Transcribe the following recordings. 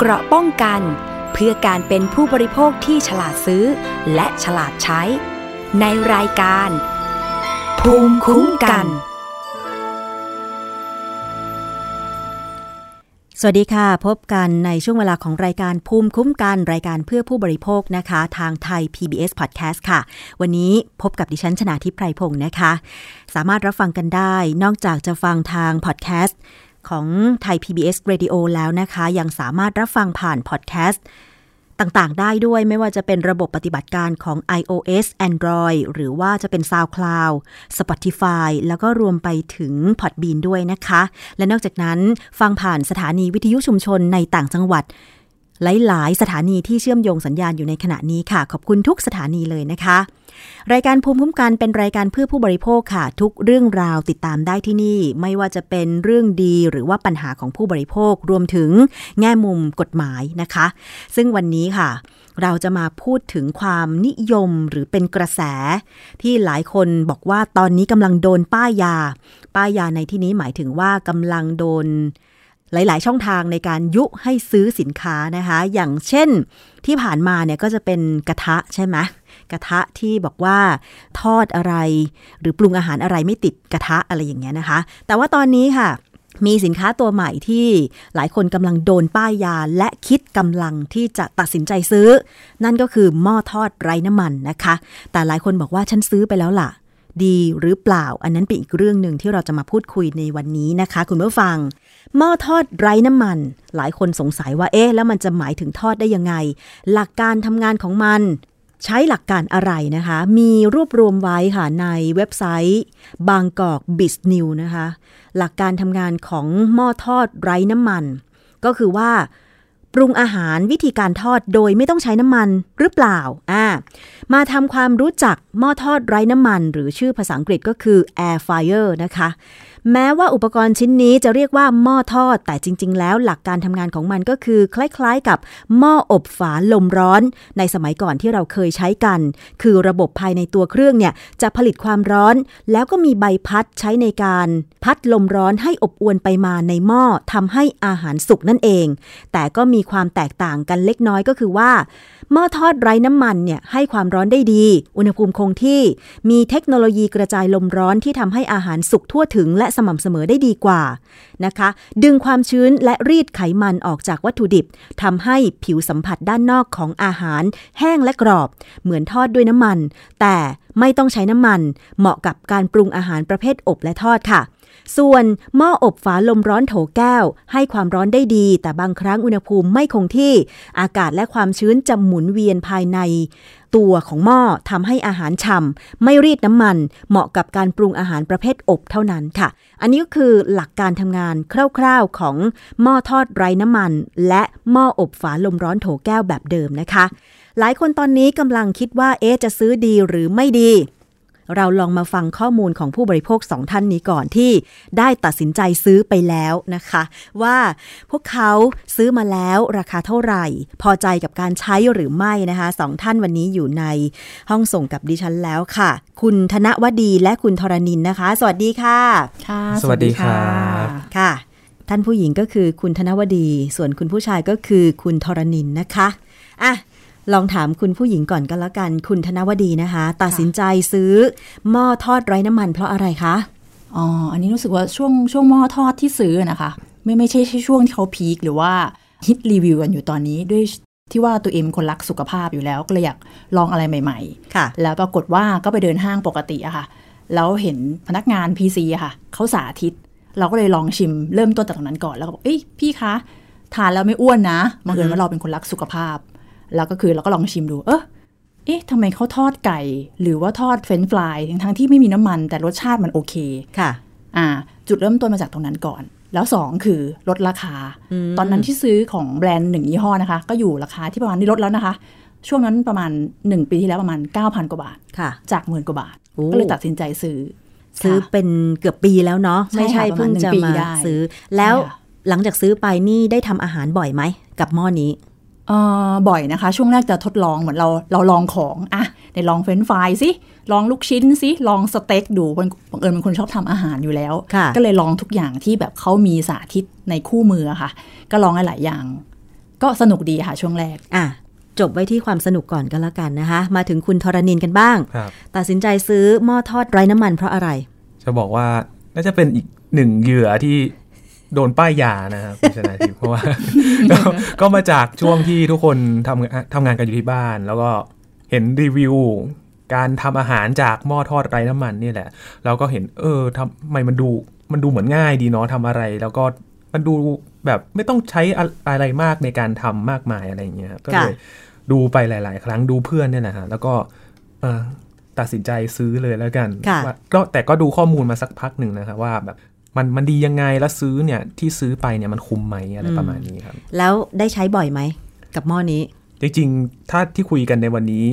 เกราะป้องกัน เพื่อการเป็นผู้บริโภคที่ฉลาดซื้อ และฉลาดใช้ ในรายการ ภูมิคุ้มกัน สวัสดีค่ะ พบกันในช่วงเวลาของรายการภูมิคุ้มกัน รายการเพื่อผู้บริโภคนะคะ ทางไทย PBS Podcast ค่ะ วันนี้พบกับดิฉันชนาทิพไพรพงศ์นะคะ สามารถรับฟังกันได้ นอกจากจะฟังทางพอดแคสต์ ของไทย PBS Radio แล้วนะคะ ยังสามารถรับฟังผ่านพอดแคสต์ต่างๆ ได้ด้วยไม่ว่าจะเป็นระบบปฏิบัติการของ iOS Android หรือว่าจะเป็น SoundCloud Spotify แล้วก็รวมไปถึง Podbean ด้วยนะคะ และนอกจากนั้นฟังผ่านสถานีวิทยุชุมชนในต่างจังหวัด หลาย ๆ สถานีที่เชื่อมโยงสัญญาณอยู่ในขณะนี้ค่ะ ขอบคุณทุกสถานีเลยนะคะ รายการภูมิคุ้มกันเป็นรายการเพื่อผู้บริโภคค่ะ ทุกเรื่องราวติดตามได้ที่นี่ ไม่ว่าจะเป็นเรื่องดีหรือว่าปัญหาของผู้บริโภครวมถึงแง่มุมกฎหมายนะคะ ซึ่งวันนี้ค่ะ เราจะมาพูดถึงความนิยมหรือเป็นกระแส ที่หลายคนบอกว่าตอนนี้กำลังโดนป้ายยา ป้ายยาในที่นี้หมายถึงว่ากำลังโดน หลาย ๆ ช่องทางในการยุให้ซื้อสินค้านะคะ อย่างเช่นที่ผ่านมาเนี่ยก็จะเป็นกระทะใช่ไหมกระทะที่บอกว่าทอดอะไร หรือปรุงอาหารอะไรไม่ติดกระทะอะไรอย่างเงี้ยนะคะ แต่ว่าตอนนี้ค่ะ มีสินค้าตัวใหม่ที่หลายคนกำลังโดนป้ายยาและคิดกำลังที่จะตัดสินใจซื้อ นั่นก็คือหม้อทอดไร้น้ำมันนะคะ แต่หลายคนบอกว่าฉันซื้อไปแล้วล่ะ ดีหรือเปล่า อันนั้นเป็นอีกเรื่องหนึ่งที่เราจะมาพูดคุยในวันนี้นะคะ คุณผู้ฟัง หม้อทอดไร้น้ำมัน หลายคนสงสัยว่าเอ๊ะแล้วมันจะหมายถึงทอดได้ยังไง หลักการทำงานของมัน ใช้หลักการอะไรนะคะ มีรวบรวมไว้ค่ะในเว็บไซต์บางกอกบิสนิวนะคะ หลักการทำงานของหม้อทอดไร้น้ำมัน ก็คือว่า ปรุงอาหารวิธีการทอดโดยไม่ต้องใช้น้ำมันหรือเปล่าอ่ามาทำความรู้จักหม้อทอดไร้น้ำมัน หรือชื่อภาษาอังกฤษก็คือ air fryer นะคะ แม้ว่าอุปกรณ์ชิ้นนี้จะเรียกว่าหม้อทอด แต่จริง ๆ แล้วหลักการทำงานของมันก็คือ คล้ายๆ กับหม้ออบฝาลมร้อน ในสมัยก่อนที่เราเคยใช้กัน คือระบบภายในตัวเครื่องเนี่ยจะผลิตความร้อน แล้วก็มีใบพัดใช้ในการพัดลมร้อนให้อบอวนไปมาในหม้อทำให้อาหารสุกนั่นเอง แต่ก็มีความแตกต่างกันเล็กน้อยก็คือว่า หม้อทอดไร้น้ำมันเนี่ยให้ความร้อนได้ดี อุณหภูมิคงที่ มีเทคโนโลยีกระจายลมร้อนที่ทำให้อาหารสุกทั่วถึงและสม่ำเสมอได้ดีกว่านะคะ ดึงความชื้นและรีดไขมันออกจากวัตถุดิบทำให้ผิวสัมผัสด้านนอกของอาหาร แห้งและกรอบ เหมือนทอดด้วยน้ำมัน แต่ไม่ต้องใช้น้ำมัน เหมาะกับการปรุงอาหารประเภทอบและทอดค่ะ ส่วนหม้ออบฝาลมร้อนโถแก้ว ให้ความร้อนได้ดี แต่บางครั้งอุณหภูมิไม่คงที่ อากาศและความชื้นจะหมุนเวียนภายใน ตัวของหม้อทำให้อาหารฉ่ำไม่รีดน้ำมัน เหมาะกับการปรุงอาหารประเภทอบเท่านั้นค่ะ อันนี้ก็คือหลักการทำงานคร่าวๆของหม้อทอดไร้น้ำมัน และหม้ออบฝาลมร้อนโถแก้วแบบเดิมนะคะ หลายคนตอนนี้กำลังคิดว่าเอ๊จะซื้อดีหรือไม่ดี เราลองมาฟังข้อมูลของผู้บริโภคสองท่านนี้ก่อนที่ได้ตัดสินใจซื้อไปแล้วนะคะ ว่าพวกเขาซื้อมาแล้วราคาเท่าไหร่ พอใจกับการใช้หรือไม่นะคะสองท่านวันนี้อยู่ในห้องส่งกับดิฉันแล้วค่ะ คุณธนวดีและคุณธรณินนะคะ สวัสดีค่ะค่ะ สวัสดีครับค่ะ ท่านผู้หญิงก็คือคุณธนวดี ส่วนคุณผู้ชายก็คือคุณธรณินนะคะอะ ลองถามคุณผู้หญิงก่อนกันแล้วกัน คุณธนวดีนะคะ ตัดสินใจซื้อหม้อทอดไร้น้ำมันเพราะอะไรคะอ๋ออันนี้รู้สึกว่าช่วงช่วงหม้อทอดที่ซื้อนะคะ ไม่ไม่ใช่ช่วงที่เขาพีคหรือว่าฮิตรีวิวกันอยู่ตอนนี้ด้วยที่ว่าตัวเองเป็นคนรักสุขภาพอยู่แล้ว ก็เลยอยากลองอะไรใหม่ค่ะๆแล้วปรากฏว่าก็ไปเดินห้างปกติอะค่ะ แล้วเห็นพนักงาน PC อะค่ะ เขาสาธิต เราก็เลยลองชิมเริ่มต้นจากตรงนั้นก่อนแล้วก็บอกเอ้ยพี่คะ ทานแล้วไม่อ้วนนะบังเอิญว่าเราเป็นคนรักสุขภาพ แล้วก็คือเราก็ลองชิมดู เออเอ๊ะทำไมเขาทอดไก่ หรือว่าทอดเฟรนช์ฟรายทั้งๆที่ไม่มีน้ำมันแต่รสชาติมันโอเคค่ะ อ่า จุดเริ่มต้นมาจากตรงนั้นก่อน แล้วสองคือลดราคา ตอนนั้นที่ซื้อของแบรนด์หนึ่งยี่ห้อนะคะ ก็อยู่ราคาที่ประมาณนี้ลดแล้วนะคะ ช่วงนั้นประมาณ 1 ปีที่แล้วประมาณ 9,000 กว่าบาทค่ะ จากหมื่นกว่าบาทโอ้ก็เลยตัดสินใจซื้อ ซื้อค่ะเป็นเกือบปีแล้วเนาะใช่ไม่ใช่ค่ะประมาณเพิ่งจะหนึ่งปีมาได้ซื้อ แล้วใช่ค่ะหลังจากซื้อไปนี่ได้ทำอาหารบ่อยไหมกับหม้อนี้เอ่อ บ่อยนะคะ ช่วงแรกจะทดลองเหมือนเราเราลองของอะในลอง french fries สิลองลูกชิ้นสิลองสเต็กดูบังบังเอิญเป็นคนชอบทำอาหารอยู่แล้วค่ะก็เลยลองทุกอย่างที่แบบเขามีสาธิตในคู่มืออะค่ะ ก็ลองหลายๆอย่าง ก็สนุกดีค่ะช่วงแรกอะจบไว้ที่ความสนุกก่อนก็แล้วกันนะคะ มาถึงคุณทรณินกันบ้างครับตัดสินใจซื้อหม้อทอดไร้น้ำมันเพราะอะไร จะบอกว่าน่าจะเป็นอีกหนึ่งเหยื่อที่ โดนป้ายยานะครับคุณชนะทิพย์เพราะว่าก็ก็มาจากช่วงที่ทุกคนทำทำงานกันอยู่ที่บ้าน แล้วก็เห็นรีวิว การทำอาหารจากหม้อทอดไร้น้ำมันนี่แหละแล้วก็เห็น เออทำไมมันดูมันดูเหมือนง่ายดีเนาะทำอะไร แล้วก็มันดูแบบไม่ต้องใช้อะอะไรมากในการทำมากมายอะไรอย่างเงี้ยครับก็เลยดูไปหลาย ๆ ครั้งดูเพื่อนเนี่ยแหละฮะแล้วก็เออตัดสินใจซื้อเลยแล้วกันค่ะว่าก็แต่ก็ดูข้อมูลมาสักพักหนึ่งนะครับว่าแบบ มันมันดียังไงแล้วซื้อเนี่ยที่ซื้อไปเนี่ยมันคุ้มไหมอะไรประมาณนี้ครับ แล้วได้ใช้บ่อยไหมกับหม้อนี้ จริงๆ ถ้าที่คุยกันในวันนี้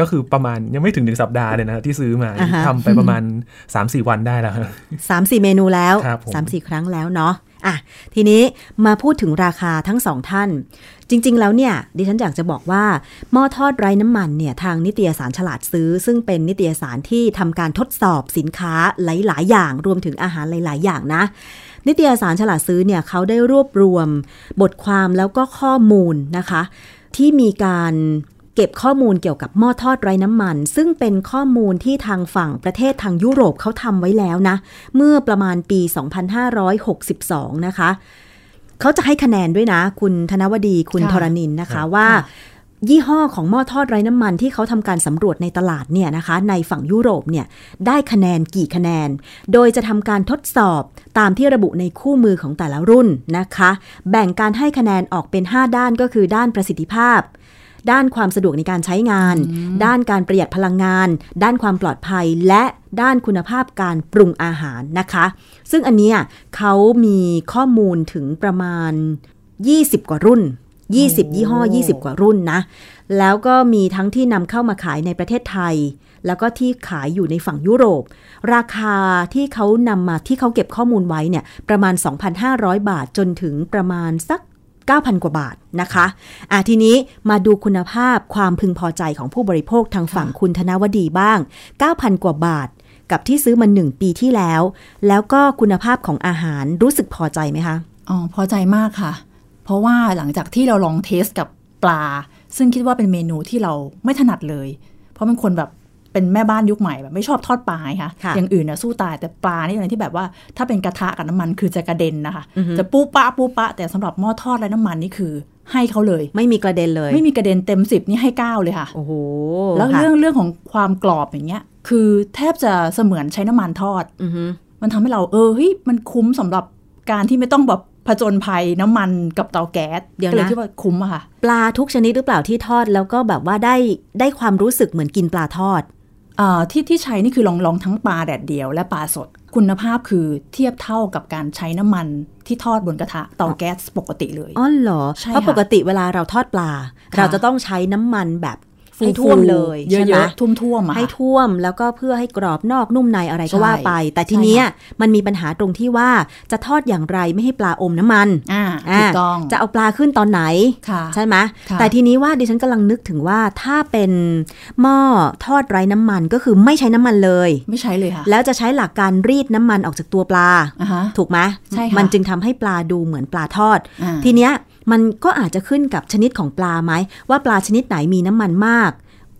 ก็คือประมาณยังไม่ถึงหนึ่งสัปดาห์เลยนะที่ซื้อมาอ่าฮะทำไปประมาณ 3-4 วันได้แล้วครับสามสี่เมนูแล้วครับผมสามสี่ครั้งแล้วเนาะอะทีนี้มาพูดถึงราคาทั้งสองท่าน จริง ๆ แล้วเนี่ยดิฉันอยากจะบอกว่าหม้อทอดไร้น้ำมันเนี่ยทางนิตยสารฉลาดซื้อ ซึ่งเป็นนิตยสารที่ทำการทดสอบสินค้าหลาย ๆ อย่าง รวมถึงอาหารหลาย ๆ อย่างนะ นิตยสารฉลาดซื้อเนี่ยเขาได้รวบรวม บทความแล้วก็ข้อมูลนะคะ ที่มีการเก็บข้อมูลเกี่ยวกับหม้อทอดไร้น้ำมัน ซึ่งเป็นข้อมูลที่ทางฝั่งประเทศทางยุโรปเขาทำไว้แล้วนะ เมื่อประมาณปี 2562 นะคะ เขาจะให้คะแนนด้วยนะ คุณธนวดีคุณค่ะธรณินนะคะครับว่าค่ะยี่ห้อของหม้อทอดไร้น้ำมันที่เขาทำการสำรวจในตลาดเนี่ยนะคะ ในฝั่งยุโรปเนี่ยได้คะแนนกี่คะแนน โดยจะทำการทดสอบตามที่ระบุในคู่มือของแต่ละรุ่นนะคะ แบ่งการให้คะแนนออกเป็น 5 ด้านก็คือด้านประสิทธิภาพ ด้านความสะดวกในการใช้งาน ด้านการประหยัดพลังงาน ด้านความปลอดภัยและด้านคุณภาพการปรุงอาหารนะคะ ซึ่งอันเนี้ยเขามีข้อมูลถึงประมาณ 20 กว่ารุ่น 20 ยี่ห้อ 20 กว่ารุ่นนะ แล้วก็มีทั้งที่นำเข้ามาขายในประเทศไทย แล้วก็ที่ขายอยู่ในฝั่งยุโรป ราคาที่เขานำมาที่เขาเก็บข้อมูลไว้เนี่ยประมาณ 2,500 บาทจนถึงประมาณสัก 9,000 กว่าบาทนะคะอะทีนี้มาดูคุณภาพความพึงพอใจของผู้บริโภคทางฝั่งคุณธนวดีบ้าง 9,000 กว่าบาท กับที่ซื้อมา 1 ปีที่แล้ว แล้วก็คุณภาพของอาหารรู้สึกพอใจไหมคะ อ๋อ พอใจมากค่ะ เพราะว่าหลังจากที่เราลองเทสกับปลา ซึ่งคิดว่าเป็นเมนูที่เราไม่ถนัดเลย เพราะเป็นคนแบบ เป็นแม่บ้านยุคใหม่แบบไม่ชอบทอดปลาไงคะค่ะ อย่างอื่นน่ะสู้ตายแต่ปลานี่เป็นอะไรที่แบบว่าถ้าเป็นกระทะกับน้ำมันคือจะกระเด็นนะคะอือฮึจะปูปะปูปะ แต่สำหรับหม้อทอดและน้ำมันนี่คือให้เขาเลย ไม่มีกระเด็นเลย ไม่มีกระเด็นเต็มสิบนี่ให้เก้าเลยค่ะโอ้โหแล้วค่ะเรื่องเรื่องของความกรอบอย่างเงี้ย คือแทบจะเสมือนใช้น้ำมันทอดอือฮึมันทำให้เราเออเฮ้ยมันคุ้มสำหรับการที่ไม่ต้องแบบผจญภัยน้ำมันกับเตาแก๊สเดี๋ยวก็เลยนะคิดว่าคุ้มอะค่ะ ปลาทุกชนิดหรือเปล่าที่ทอดแล้วก็แบบว่าได้ได้ความรู้สึกเหมือนกินปลาทอดเอ่อ ที่ที่ใช้นี่คือลองลองทั้งปลาแดดเดียวและปลาสด คุณภาพคือเทียบเท่ากับการใช้น้ำมันที่ทอดบนกระทะเตาแก๊สปกติเลย อ๋อเหรอใช่เพราะค่ะปกติเวลาเราทอดปลาค่ะเราจะต้องใช้น้ำมันแบบฟู ให้ท่วมเลยเยใช่ไหมอะๆท่วมท่วมๆอะให้ค่ะท่วมแล้วก็เพื่อให้กรอบนอกนุ่มในอะไรก็ใช่ว่าไป แต่ทีใช่เนี้ยค่ะมันมีปัญหาตรงที่ว่าจะทอดอย่างไรไม่ให้ปลาอมน้ำมันอ่าอ่าถูกต้องจะเอาปลาขึ้นตอนไหนค่ะใช่ไหมค่ะแต่ทีนี้ว่าดิฉันกำลังนึกถึงว่าถ้าเป็นหม้อทอดไร้น้ำมันก็คือไม่ใช้น้ำมันเลย ไม่ใช้เลยค่ะแล้วจะใช้หลักการรีดน้ำมันออกจากตัวปลาอ่าฮะถูกไหมใช่ค่ะมันจึงทำให้ปลาดูเหมือนปลาทอดอ่าทีเนี้ย มันก็อาจจะขึ้นกับชนิดของปลาไหมว่าปลาชนิดไหนมีน้ำมันมาก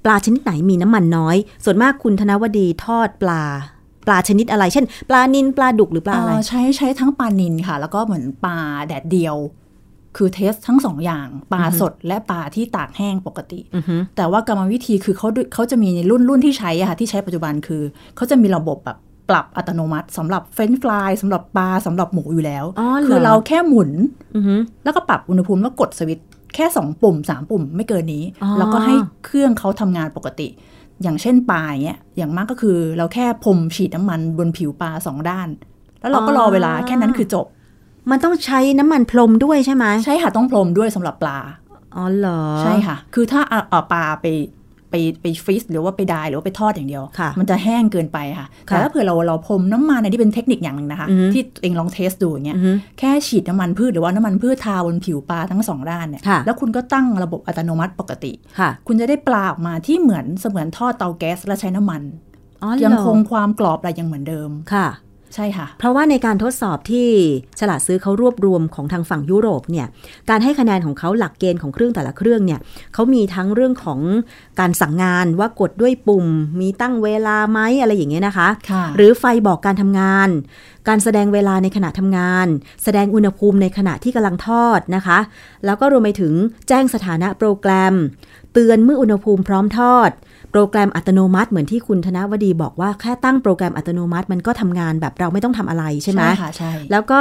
ปลาชนิดไหนมีน้ำมันน้อย ส่วนมากคุณธนวดีทอดปลา ปลาชนิดอะไร เช่น ปลานินปลาดุกหรือปลาอะไรเอ่อใช้ใช้ทั้งปลานินค่ะ แล้วก็เหมือนปลาแดดเดียว คือเทสทั้งสองอย่าง ปลาสดและปลาที่ตากแห้งปกติอือฮึแต่ว่ากรรมวิธีคือเขาด้วยเขาจะมีในรุ่นรุ่นที่ใช้อะค่ะที่ใช้ปัจจุบันคือเขาจะมีระบบแบบ ปรับอัตโนมัติสำหรับเฟรนช์ฟรายสำหรับปลาสำหรับหมูอยู่แล้วอ๋อเหรอคือเราแค่หมุนอือฮึแล้วก็ปรับอุณหภูมิแล้วกดสวิตช์แค่สองปุ่มสามปุ่มไม่เกินนี้อ๋อแล้วก็ให้เครื่องเขาทำงานปกติ อย่างเช่นปลาอย่างเงี้ยอย่างมากก็คือเราแค่พรมฉีดน้ำมันบนผิวปลาสองด้าน แล้วเราก็รอเวลาแค่นั้นคือจบ มันต้องใช้น้ำมันพรมด้วยใช่ไหมใช่ค่ะต้องพรมด้วยสำหรับปลาอ๋อเหรอใช่ค่ะ คือถ้าเอาเอาปลาไป ไปไปฟรีซหรือว่าไปดายหรือว่าไปทอดอย่างเดียวค่ะมันจะแห้งเกินไปค่ะค่ะ แต่ถ้าเผื่อเราเราพรมน้ำมันอันนี้เป็นเทคนิคอย่างหนึ่งนะคะอือฮึที่ตัวเองลองเทสดูอย่างเงี้ยอือฮึแค่ฉีดน้ำมันพืชหรือว่าน้ำมันพืชทาบนผิวปลาทั้งสองด้านเนี่ยค่ะแล้วคุณก็ตั้งระบบอัตโนมัติปกติค่ะคุณจะได้ปลาออกมาที่เหมือนเสมือนทอดเตาแก๊สและใช้น้ำมันอ๋อเหรอยังคงความกรอบอะไรยังเหมือนเดิมค่ะ ใช่ค่ะ เพราะว่าในการทดสอบที่ฉลาดซื้อเขารวบรวมของทางฝั่งยุโรปเนี่ยการให้คะแนนของเขาหลักเกณฑ์ของเครื่องแต่ละเครื่องเนี่ยเขามีทั้งเรื่องของการสั่งงานว่ากดด้วยปุ่ม มีตั้งเวลาไหมอะไรอย่างเงี้ยนะคะค่ะหรือไฟบอกการทำงาน การแสดงเวลาในขณะทำงาน แสดงอุณหภูมิในขณะที่กำลังทอดนะคะ แล้วก็รวมไปถึงแจ้งสถานะโปรแกรม เตือนเมื่ออุณหภูมิพร้อมทอด โปรแกรมอัตโนมัติเหมือนที่คุณธนวดีบอกว่าแค่ตั้งโปรแกรมอัตโนมัติมันก็ทำงานแบบเราไม่ต้องทำอะไรใช่ไหมค่ะใช่แล้วก็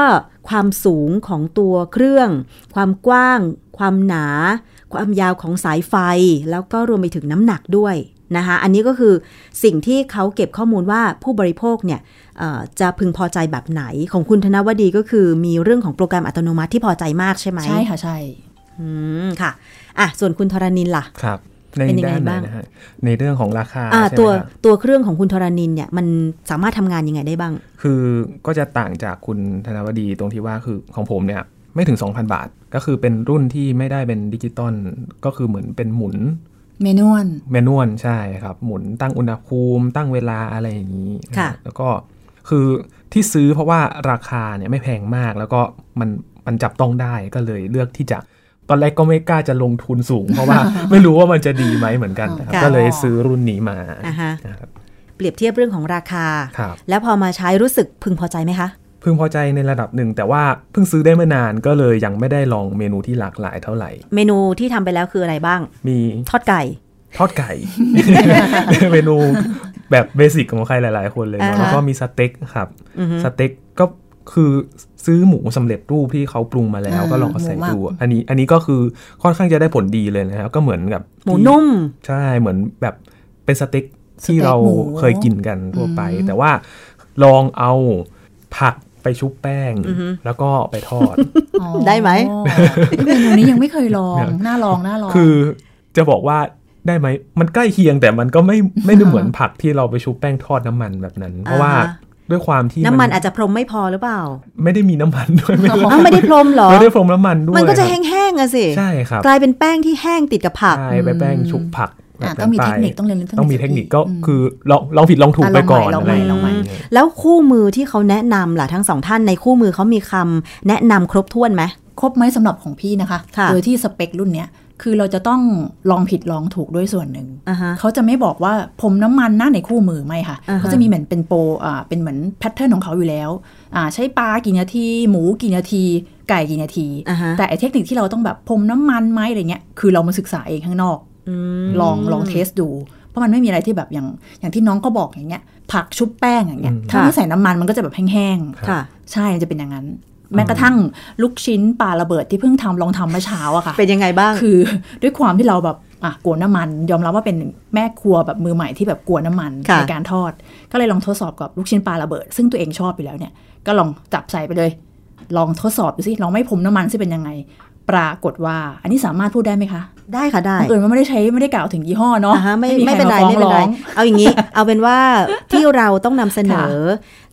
ความสูงของตัวเครื่อง ความกว้าง ความหนา ความยาวของสายไฟ แล้วก็รวมไปถึงน้ำหนักด้วยนะคะอันนี้ก็คือสิ่งที่เขาเก็บข้อมูลว่าผู้บริโภคเนี่ยเอ่อจะพึงพอใจแบบไหนของคุณธนวดีก็คือมีเรื่องของโปรแกรมอัตโนมัติที่พอใจมากใช่ไหมใช่ค่ะใช่อืมค่ะอะส่วนคุณธรณินล่ะครับ ในเป็นยังไงด้านไหนบ้างนะฮะในเรื่องของราคาอ่าใช่ไหมตัวครับตัวเครื่องของคุณธรณินเนี่ยมันสามารถทำงานยังไงได้บ้าง คือก็จะต่างจากคุณธนวดีตรงที่ว่าคือของผมเนี่ยไม่ถึง 2,000 บาท ก็คือเป็นรุ่นที่ไม่ได้เป็นดิจิตอลก็คือเหมือนเป็นหมุนเมนวลแมนนวลใช่ครับ หมุนตั้งอุณหภูมิ ตั้งเวลาอะไรอย่างนี้ค่ะนแล้วก็คือที่ซื้อเพราะว่าราคาเนี่ยไม่แพงมากแล้วก็มันมันจับต้องได้ก็เลยเลือกที่จะ ตอนแรกก็ไม่กล้าจะลงทุนสูง เพราะว่าไม่รู้ว่ามันจะดีไหมเหมือนกันนะครับค่ะก็เลยซื้อรุ่นนี้มาอ่าฮะนะครับเปรียบเทียบเรื่องของราคาครับแล้วพอมาใช้รู้สึกพึงพอใจไหมคะพึงพอใจในระดับหนึ่ง แต่ว่าเพิ่งซื้อได้ไม่นานก็เลยยังไม่ได้ลองเมนูที่หลากหลายเท่าไหร่ เมนูที่ทำไปแล้วคืออะไรบ้าง มีทอดไก่ทอดไก่ เมนูแบบเบสิกของใครหลาย ๆ คนเลยเนอะอ่าฮะแล้วก็มีสเต็กครับอือฮึสเต็กก็ คือซื้อหมูสำเร็จรูปที่เขาปรุงมาแล้วอ่าก็ลองเอาใส่หมูหมักดู อันนี้อันนี้ก็คือค่อนข้างจะได้ผลดีเลยนะครับก็เหมือนกับหมูที่นุ่ม ใช่เหมือนแบบเป็นสเต็กที่สเต็กเราหมูเคยกินกันทั่วไปอืมแต่ว่าลองเอาผักไปชุบแป้งอือฮึแล้วก็ไปทอดอ๋อได้ไหมเมนูนี้ยังไม่เคยลอง น่าลองน่าลอง คือจะบอกว่าได้ไหม มันใกล้เคียงแต่มันก็ไม่ไม่ได้เหมือนผักที่เราไปชุบแป้งทอดน้ำมันแบบนั้น เพราะว่าอ่าฮะ ด้วยความที่น้ำมันอาจจะพรมไม่พอหรือเปล่า ไม่ได้มีน้ำมันด้วยไม่ได้อ้าวไม่ได้พรมเหรอไม่ได้พรมน้ำมันด้วยมันก็จะครับแห้งๆอะสิใช่ครับกลายเป็นแป้งที่แห้งติดกับผักใช่ไปแป้งชุบผักอะแบบต้องมีไปเทคนิคต้องเรียนรู้ต้องมีเทคนิคก็อืมคือลองลองผิดลองถูกอะไปก่อนลองใหม่อะไรลองใหม่ย่างเงี้ยแล้วคู่มือที่เขาแนะนำล่ะทั้งสองท่านในคู่มือเขามีคำแนะนำครบถ้วนไหมครบไหมสำหรับของพี่นะคะค่ะโดยที่สเปครุ่นเนี้ย คือเราจะต้องลองผิดลองถูกด้วยส่วนหนึ่งอ่าฮะเขาจะไม่บอกว่าผมน้ำมันหน้าในคู่มือไม่ค่ะอ่าฮะเขาจะมีเหมือนเป็นโปรอ่าเป็นเหมือนแพทเทิร์นของเขาอยู่แล้วอ่าใช้ปลากี่นาที หมูกี่นาที ไก่กี่นาทีอ่าฮะแต่ไอเทคนิคที่เราต้องแบบพรมน้ำมันไหมอะไรเงี้ยคือเรามาศึกษาเองข้างนอกอืมลองลองเทสดูเพราะมันไม่มีอะไรที่แบบอย่างอย่างที่น้องก็บอกอย่างเงี้ย ผักชุบแป้งอย่างเงี้ยอืมถ้าไม่ใส่น้ำมันมันก็จะแบบแห้งค่ะๆใช่มันจะเป็นอย่างนั้น แม้กระทั่งลูกชิ้นปลาระเบิดที่เพิ่งทำลองทำเมื่อเช้าอะค่ะ เป็นยังไงบ้าง คือด้วยความที่เราแบบอะกลัวน้ำมัน ยอมรับว่าเป็นแม่ครัวแบบมือใหม่ที่แบบกลัวน้ำมันค่ะในการทอด ก็เลยลองทดสอบกับลูกชิ้นปลาระเบิด ซึ่งตัวเองชอบอยู่แล้วเนี่ย ก็ลองจับใส่ไปเลย ลองทดสอบดูสิลองไม่พรมน้ำมันสิเป็นยังไง ปรากฏว่า อันนี้สามารถพูดได้ไหมคะ ได้ค่ะได้บังเอิญว่าไม่ได้ใช้ไม่ได้กล่าวถึงยี่ห้อเนาะอ่าฮะไม่มีไม่ใคเป็นไราฟ้องไม่เป็นไรองเอาอย่างนี้ เอาเป็นว่าที่เราต้องนำเสนอ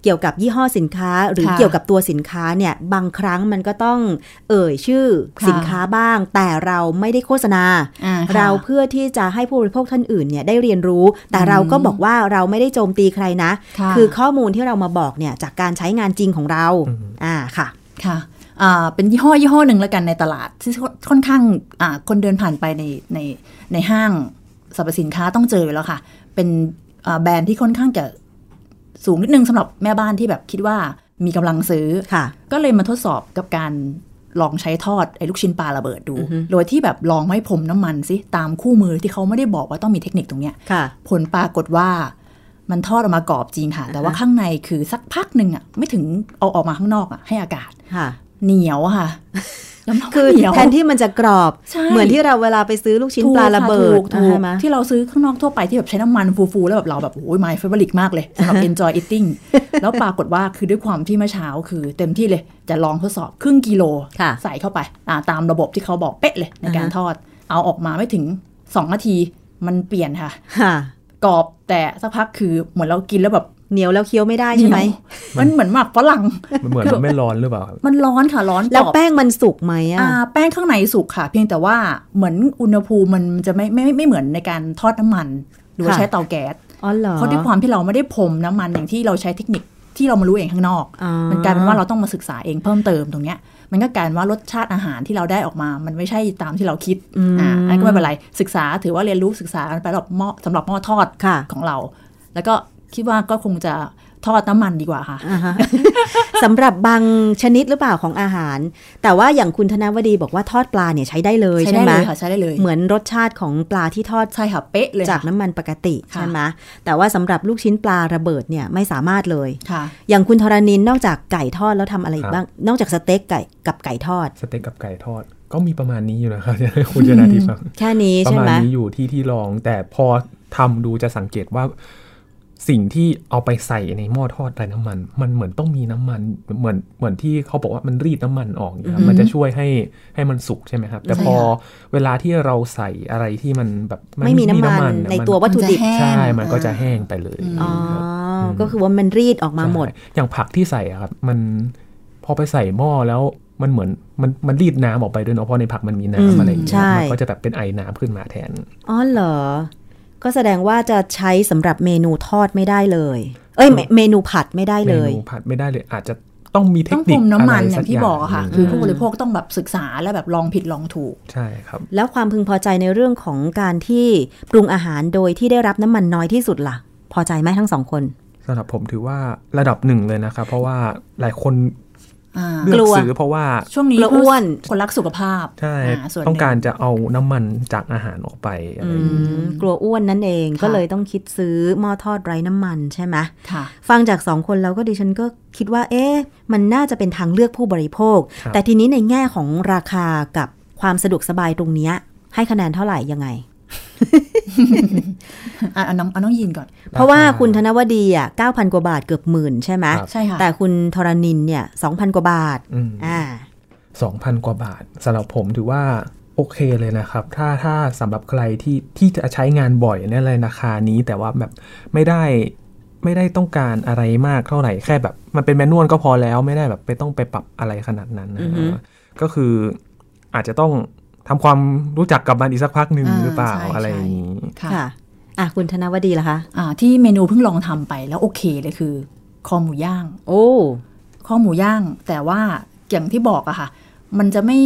เกี่ยวกับยี่ห้อสินค้า หรือค่ะเกี่ยวกับตัวสินค้าเนี่ยบางครั้งมันก็ต้องเอ่ยชื่อค่ะสินค้าบ้าง แต่เราไม่ได้โฆษณาอ่ค่ะเราเพื่อที่จะให้ผู้บริโภคท่านอื่นเนี่ยได้เรียนรู้ แต่เราก็บอกว่าเราไม่ได้โจมตีใครนะค่ะคือข้อมูลที่เรามาบอกเนี่ยจากการใช้งานจริงของเราอืมอ่าค่ะค่ะอ่า เป็นยี่ห้อยี่ห้อหนึ่งแล้วกันในตลาด ที่ค่อนข้างอ่าคนเดินผ่านไปในในในห้างสรรพสินค้าต้องเจออยู่แล้วค่ะ เป็นอ่าแบรนด์ที่ค่อนข้างจะสูงนิดนึงสำหรับแม่บ้านที่แบบคิดว่ามีกำลังซื้อค่ะ ก็เลยมาทดสอบกับการลองใช้ทอดไอ้ลูกชิ้นปลาระเบิดดูอือฮึโดยที่แบบลองไม่พรมน้ำมันสิตามคู่มือที่เขาไม่ได้บอกว่าต้องมีเทคนิคตรงเนี้ยค่ะผลปรากฏว่ามันทอดออกมากรอบจริงค่ะ แต่ว่าอ่าฮะข้างในคือสักพักหนึ่งอะไม่ถึงเอาออกมาข้างนอกอะให้อากาศค่ะ เหนียวอะค่ะยอมรับว่าคือเหนียวแทนที่มันจะกรอบใช่เหมือนที่เราเวลาไปซื้อลูกชิ้นถูกปลาระเบิดค่ะถูกใช่ไหมที่เราซื้อข้างนอกทั่วไปที่แบบใช้น้ำมันฟูๆ แล้วแบบเราแบบ โอ้ย my favorite มากเลยสำหรับ enjoy eating แล้วปรากฏว่าคือด้วยความที่เมื่อเช้าคือเต็มที่เลยจะลองทดสอบครึ่งกิโลค่ะใส่เข้าไปอ่าตามระบบที่เขาบอกเป๊ะเลยในการอ่าฮะทอด เอาออกมาไม่ถึง2นาทีมันเปลี่ยนค่ะค่ะกรอบแต่สักพักคือเหมือนเรากินแล้วแบบ เหนียวแล้วเคี้ยวไม่ได้ใช่ไหมเหนียวมันเหมือนหมักฝรั่ง มันเหมือนมันไม่ร้อนหรือเปล่าครับมันร้อนค่ะร้อนกรอบแล้วแป้งมันสุกไหมอะอ่าแป้งข้างในสุกค่ะ เพียงแต่ว่าเหมือนอุณหภูมิมันจะไม่ไม่ไม่ไม่เหมือนในการทอดน้ำมัน หรือว่าค่ะใช้เตาแก๊สอ๋อเหรอเพราะด้วยความที่เราไม่ได้พรมน้ำมันอย่างที่เราใช้เทคนิคที่เรามารู้เองข้างนอกอ๋อมันกลายเป็นว่าเราต้องมาศึกษาเองเพิ่มเติมตรงเนี้ย มันก็กลายเป็นว่ารสชาติอาหารที่เราได้ออกมา มันไม่ใช่ตามที่เราคิดอืมอ่า อันนก็ไม่เป็นไร ศึกษาถือว่าเรียนรู้ศึกษากันไปสำหรับหม้อสำหรับหม้อทอดค่ะของเรา แล้วก็ คิดว่าก็คงจะทอดน้ำมันดีกว่าค่ะอ่าฮะสำหรับบางชนิดหรือเปล่าของอาหาร แต่ว่าอย่างคุณธนวดีบอกว่าทอดปลาเนี่ยใช้ได้เลยใช้ใช่ได้ไหมเลยค่ะใช้ได้เลย เหมือนรสชาติของปลาที่ทอดใช่ค่ะเป๊ะเลยจากค่ะน้ำมันปกติค่ะใช่ไหมแต่ว่าสำหรับลูกชิ้นปลาระเบิดเนี่ยไม่สามารถเลยค่ะ อย่างคุณธรณินนอกจากไก่ทอดแล้วทำอะไรอีครักบบ้าง นอกจากสเต็กไก่กับไก่ทอด สเต็กกับไก่ทอดก็มีประมาณนี้อยู่นะครับคุณชนาทิพย์ครับแค่นี้ประใช่มาณไหมนี้อยู่ที่ที่ลองแต่พอทำดูจะสังเกตว่า สิ่งที่เอาไปใส่ในหม้อทอดไร้น้ำมัน มันเหมือนต้องมีน้ำมันเหมือนเหมือนที่เขาบอกว่ามันรีดน้ำมันออกนะครับมันจะช่วยให้ให้มันสุกใช่ไหมครับ แต่ใช่พอค่ะเวลาที่เราใส่อะไรที่มันแบบไม่มีน้ำมันในมัตัววัตถุดิบมันจะแห้งใช่ มันก็จะแห้งไปเลยอ๋อครับอก็คือว่ามันรีดออกมาหมดใช่อย่างผักที่ใส่อะครับมันพอไปใส่หม้อแล้วมันเหมือนมันมันรีดน้ำออกไปด้วยเนาะเพราะในผักมันมีอืมน้ำอะไรอย่างเงี้ใช่ยมันก็จะแบบเป็นไอน้ำขึ้นมาแทนอ๋อเหรอ ก็แสดงว่าจะใช้สำหรับเมนูทอดไม่ได้เลย เอ้ย เมเมนูผัดไม่ได้เมเลยนูผัดไม่ได้เลยอาจจะต้องมีเทต้คองนิคุคมน้ำมันอะไรอสัย่างที่บอกอะค่ะหนึ่งคือผู้บริโภคต้องแบบศึกษาและแบบลองผิดลองถูก ใช่ครับ แล้วความพึงพอใจในเรื่องของการที่ปรุงอาหารโดยที่ได้รับน้ำมันน้อยที่สุดล่ะ พอใจไหมทั้งสองคนสำหรับผมถือว่าระดับหนึ่งเลยนะครับ เพราะว่าหลายคนอ่า เลืกลัอกวซื้อเพราะว่าช่วงนี้กลัวอ้วนคนรักสุขภาพใช่าส่วนต้องการหนึ่จะเอาน้ำมันจากอาหารออกไปอะไรอือย่างเงี้ยมกลัวอ้วนนั่นเองค่ะก็เลยต้องคิดซื้อหม้อทอดไร้น้ำมันใช่ไหมค่ะฟังจากสองคนแล้วก็ดิฉันก็คิดว่า เอ๊ะมันน่าจะเป็นทางเลือกผู้บริโภคครับแต่ทีนี้ในแง่ของราคากับความสะดวกสบายตรงเนี้ยให้คะแนนเท่าไหร่ยังไงอะ เอาน้องเอาน้องยินก่อน เพราะว่าคุณธนวดีอะ9,000กว่าบาทเกือบหมื่นใช่ไหมครับใช่ค่ะแต่คุณทรณินเนี่ย2,000กว่าบาทอืมอ่าสองพันกว่าบาทสำหรับผมถือว่าโอเคเลยนะครับ ถ้าถ้าสำหรับใครที่ที่จะใช้งานบ่อยเนี่ยเลยราคานี้แต่ว่าแบบไม่ได้ไม่ได้ต้องการอะไรมากเท่าไหร่แค่แบบ มันเป็นแมนนวลก็พอแล้วไม่ได้แบบไปต้องไปปรับอะไรขนาดนั้นนะอือฮึก็คืออาจจะต้อง ทำความรู้จักกับมันอีกสักพักหนึ่งอ่าหรือเปล่าใช่อะไรใช่อย่างนี้ค่ะค่ะอะคุณธนวดีล่ะคะอ่าที่เมนูเพิ่งลองทำไปแล้วโอเคเลยคือ คอหมูย่าง โอ้คอหมูย่าง แต่ว่าอย่างที่บอกอะค่ะ มันจะไม่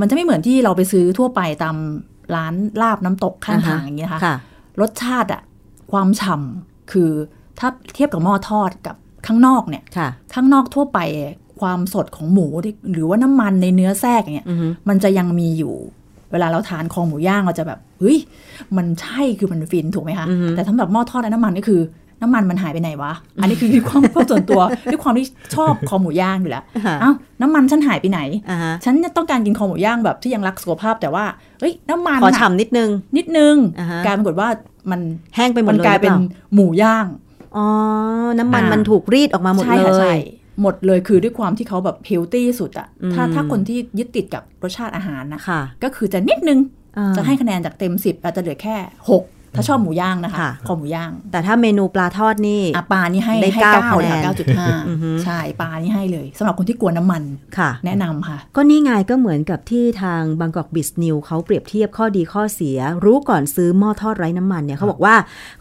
มันจะไม่เหมือนที่เราไปซื้อทั่วไปตามร้านลาบน้ำตกข้างทางอย่างเงี้ยนะคะค่ะ รสชาติอะความฉ่ำคือถ้าเทียบกับหม้อทอดกับข้างนอกเนี่ยค่ะข้างนอกทั่วไปความสดของหมูที่หรือว่าน้ำมันในเนื้อแทรกอย่างเงี้ยอือฮึมันจะยังมีอยู่เวลาเราทานคอหมูย่างเราจะแบบเฮ้ยมันใช่คือมันฟินถูกไหมคะอือฮึแต่สำหรับหม้อทอดและน้ำมันนี่คือน้ำมันมันหายไปไหนวะ อันนี้คือความความส่วนตัวด้วยความที่ชอบคอหมูย่างอยู่แล้วค่ะเอ้าน้ำมันฉันหายไปไหนอ่าฮะฉันต้องการกินคอหมูย่างแบบที่ยังรักสุขภาพแต่ว่าเอ้ยน้ำมันขอน่ะฉ่ำนิดนึง นิดนึงอ่าฮะกลายปรากฏว่ามันแห้งไปหมดมันเลยกลายเป็นหรือปหมูย่างอ๋อน้ำมันอ่ามัมันถูกรีดออกมาหมดใช่เลค่ะใช่ย หมดเลยคือด้วยความที่เขาแบบเฮลตี้สุดอะอืมถ้าถ้าคนที่ยึดติดกับรสชาติอาหารนะค่ะก็คือจะนิดนึงอ่าจะให้คะแนนจากเต็มสิบอาจจะเหลือแค่หก ถ้าชอบหมูย่างนะคะค่ะคอหมูย่าง แต่ถ้าเมนูปลาทอดนี่อะปลานี่ให้ได้ให้เก้าเก้าเลยคะแนนค่ะเก้าจุดห้าอือฮึใช่ปลานี่ให้เลยสำหรับคนที่กลัวน้ำมันค่ะ แนะนำค่ะ ก็นี่ไงก็เหมือนกับที่ทางบางกอกบิสนิวเขาเปรียบเทียบข้อดีข้อเสีย รู้ก่อนซื้อหม้อทอดไร้น้ำมันเนี่ยเขาบอกว่า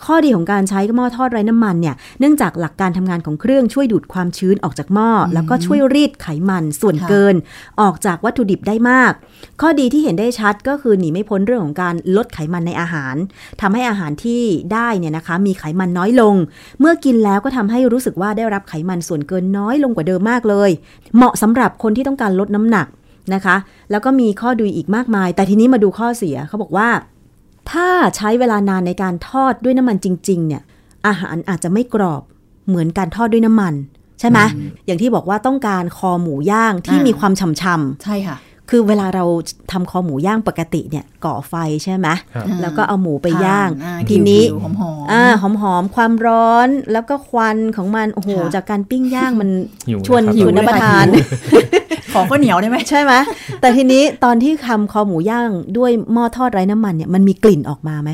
ข้อดีของการใช้หม้อทอดไร้น้ำมันเนี่ยเนื่องจากหลักการทำงานของเครื่องช่วยดูดความชื้นออกจากหม้ออแล้วก็ช่วยรีดไขมันส่วนค่ะเกิน ออกจากวัตถุดิบได้มาก ข้อดีที่เห็นได้ชัดก็คือหนีไม่พ้นเรื่องของการลดไขมันในอาหารทำให้อาหารที่ได้เนี่ยนะคะมีไขมันน้อยลง เมื่อกินแล้วก็ทำให้รู้สึกว่าได้รับไขมันส่วนเกินน้อยลงกว่าเดิมมากเลย เหมาะสำหรับคนที่ต้องการลดน้ำหนักนะคะ แล้วก็มีข้อดีอีกมากมาย แต่ทีนี้มาดูข้อเสียเขาบอกว่า ถ้าใช้เวลานานในการทอดด้วยน้ำมันจริงๆเนี่ยอาหารอาจจะไม่กรอบเหมือนการทอดด้วยน้ำมัน ใช่ไหมอย่างที่บอกว่าต้องการคอหมูย่างที่อ่ามีมีความฉ่ำๆใช่ค่ะ คือเวลาเราทำคอหมูย่างปกติเนี่ยก่อไฟใช่ไหมครับแล้วก็เอาหมูไปย่างอ่ทีนี้กลิ่หอมหอมๆอ่าหอมหอมๆความร้อนแล้วก็ควันของมันโอ้โหค่ะจากการปิ้งย่างมันหิวชวนนะครับหิวหิวน้ำประเลยค่ะทานหิวขอข้าวเหนียวได้ไหมใช่ไหมแต่ทีนี้ตอนที่ทำคอหมูย่างด้วยหม้อทอดไร้น้ำมันเนี่ยมันมีกลิ่นออกมาไหม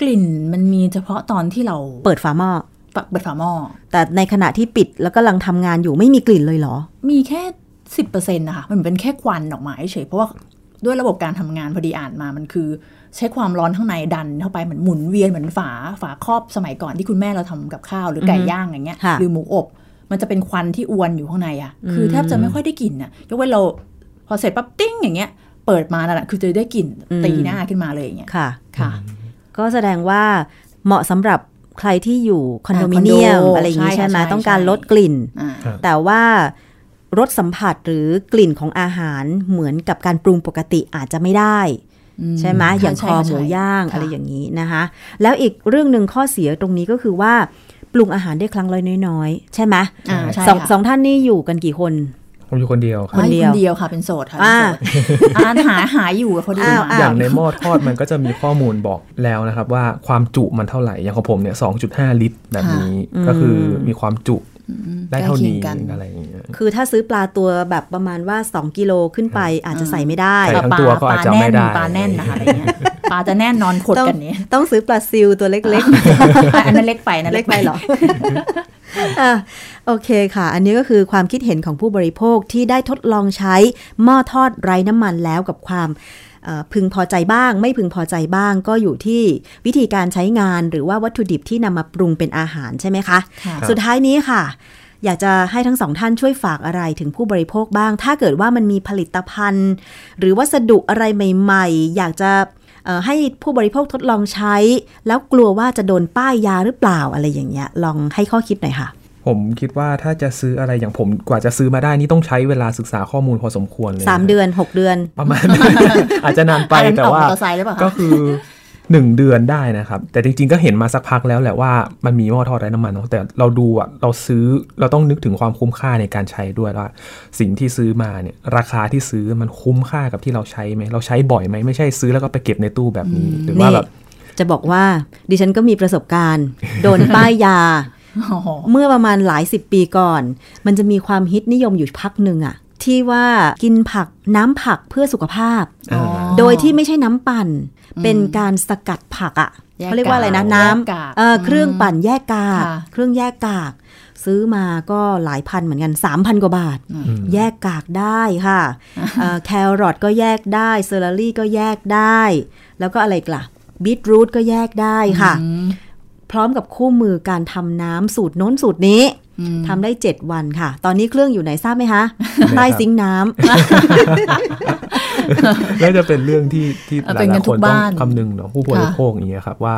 กลิ่นมันมีเฉพาะตอนที่เราเปิดฝาหม้อปะเปิดฝาหม้อแต่ในขณะที่ปิดแล้วก็กำลังทำงานอยู่ไม่มีกลิ่นเลยเหรอ มีแค่ สิบเปอร์เซ็นต์นะคะมันเป็นแค่ควันออกมาเฉยๆเพราะว่าด้วยระบบการทำงานพอดีอ่านมามันคือ ใช้ความร้อนข้างในดันเข้าไปเหมือนหมุนเวียนเหมือนฝาฝาครอบสมัยก่อนที่คุณแม่เราทำกับข้าวหรือไก่อือฮึย่างอย่างเงี้ยค่ะหรือหมูอบมมันจะเป็นควันที่อวนอยู่ข้างในอะคือแทบจะไม่ค่อยได้กลิ่นอะยกเว้นเราพอเสร็จปั๊บติ้งอย่างเงี้ยเปิดมานั่นแหละคือจะได้กลิ่นอืมตีหน้าขึ้นมาเลยอย่างเงี้ยค่ะค่ะ ก็แสดงว่าเหมาะสำหรับใครที่อยู่คอนโดมิเนียมคอนโดอะไรอย่างนี้ใช่ใช่ไหมใช่ต้องการใช่ลดกลิ่นอ่าครับแต่ว่า รสสัมผัสหรือกลิ่นของอาหารเหมือนกับการปรุงปกติอาจจะไม่ได้ ใช่ไหมค่ะอย่างใช่คอค่ะหมูใช่ย่างค่ะอะไรอย่างนี้นะคะแล้วอีกเรื่องหนึ่งข้อเสียตรงนี้ก็คือว่า ปรุงอาหารได้ครั้งละน้อยๆ ใช่ไหมอ่าใช่สองค่ะสองท่านนี่อยู่กันกี่คนผมอยู่คนเดียวคอ๋รัอบคนเดียวคนเดียวค่ะเป็นโสดค่ะอ่าเป็นโสดอ่าหาหาอยู่พอดีอ้าวมาอ้าวอย่างในหม้อทอดมันก็จะมีข้อมูลบอกแล้วนะครับว่าความจุมันเท่าไหร่อย่างของผมเนี่ย2.5ลิตรแบบนี้ก็คือมีความจุ ได้เท่านี้ใกล้เคียงกันอะไรอย่างเงี้ยคือถ้าซื้อปลาตัวแบบประมาณว่า 2 กิโลขึ้นไปอาจจะใส่ไม่ได้ใช่ทั้งตัวก็อาจจะไม่ได้ปลาแน่นนะคะอะไรเงี้ยปลาจะแน่นนอนขดต้องกันเนี้ยต้องซื้อปลาซิลตัวเล็กอันนั้นเล็กไปอันนั้นเล็กไปเหรออะโอเคค่ะ อันนี้ก็คือความคิดเห็นของผู้บริโภคที่ได้ทดลองใช้หม้อทอดไร้น้ำมันแล้วกับความเอ่อ พึงพอใจบ้าง ไม่พึงพอใจบ้าง ก็อยู่ที่วิธีการใช้งานหรือว่าวัตถุดิบที่นำมาปรุงเป็นอาหารใช่ไหมคะค่ะสุดท้ายนี้ค่ะ อยากจะให้ทั้งสองท่านช่วยฝากอะไรถึงผู้บริโภคบ้าง ถ้าเกิดว่ามันมีผลิตภัณฑ์ หรือวัสดุอะไรใหม่ ๆ อยากจะเอ่อให้ผู้บริโภคทดลองใช้ แล้วกลัวว่าจะโดนป้ายยาหรือเปล่าอะไรอย่างเงี้ยลองให้ข้อคิดหน่อยค่ะ ผมคิดว่าถ้าจะซื้ออะไรอย่างผมกว่าจะซื้อมาได้นี่ต้องใช้เวลาศึกษาข้อมูลพอสมควรเลย3เดือน6เดือน ประมาณอาจจะนานไปอันนั้นแต่ออกว่ามอเตอร์ไซค์หรือเปล่าคะก็คือหนึ่งเดือนได้นะครับ แต่จริงๆก็เห็นมาสักพักแล้วแหละว่ามันมีหม้อทอดไร้น้ำมันเนอะแต่เราดูอะเราซื้อเราต้องนึกถึงความคุ้มค่าในการใช้ด้วยว่า สิ่งที่ซื้อมาเนี่ยราคาที่ซื้อมันคุ้มค่ากับที่เราใช้ไหมเราใช้บ่อยไหมไม่ใช่ซื้อแล้วก็ไปเก็บในตู้แบบนี้หรือว่านี่แบบจะบอกว่าดิฉันก็มีประสบการณ์ โดนป้ายยาโอ้โห เมื่อประมาณหลายสิบปีก่อน มันจะมีความฮิตนิยมอยู่พักหนึ่งอะที่ว่ากินผักน้ำผักเพื่อสุขภาพอ่าโดยที่ไม่ใช่น้ำปั่น เป็นการสกัดผักอะแยกเขาเรียกว่าอะไรนะกากน้แยกกากำเออเครื่องปั่นแยกกากค่ะเครื่องแยกกาก ซื้อมาก็หลายพันเหมือนกัน 3,000 กว่าบาท แยกกากได้ค่ะเอ่อแครอทก็แยกได้เซอร์รี่ก็แยกได้ แล้วก็อะไรอีกล่ะบีทรูทก็แยกได้ค่ะอืมพ ร้อมกับคู่มือการทำน้ำสูตรโน้นสูตรนี้อืมทำได้7วันค่ะ ตอนนี้เครื่องอยู่ไหนทราบไหมคะ ใต้ซิงค์น้ำน่าจะเป็นเรื่องที่ที่หเออเป็นลากัยนๆทุคกนต้องบ้านคำนึงเนาะผู้บริโภคอย่างเงี้ยครับว่า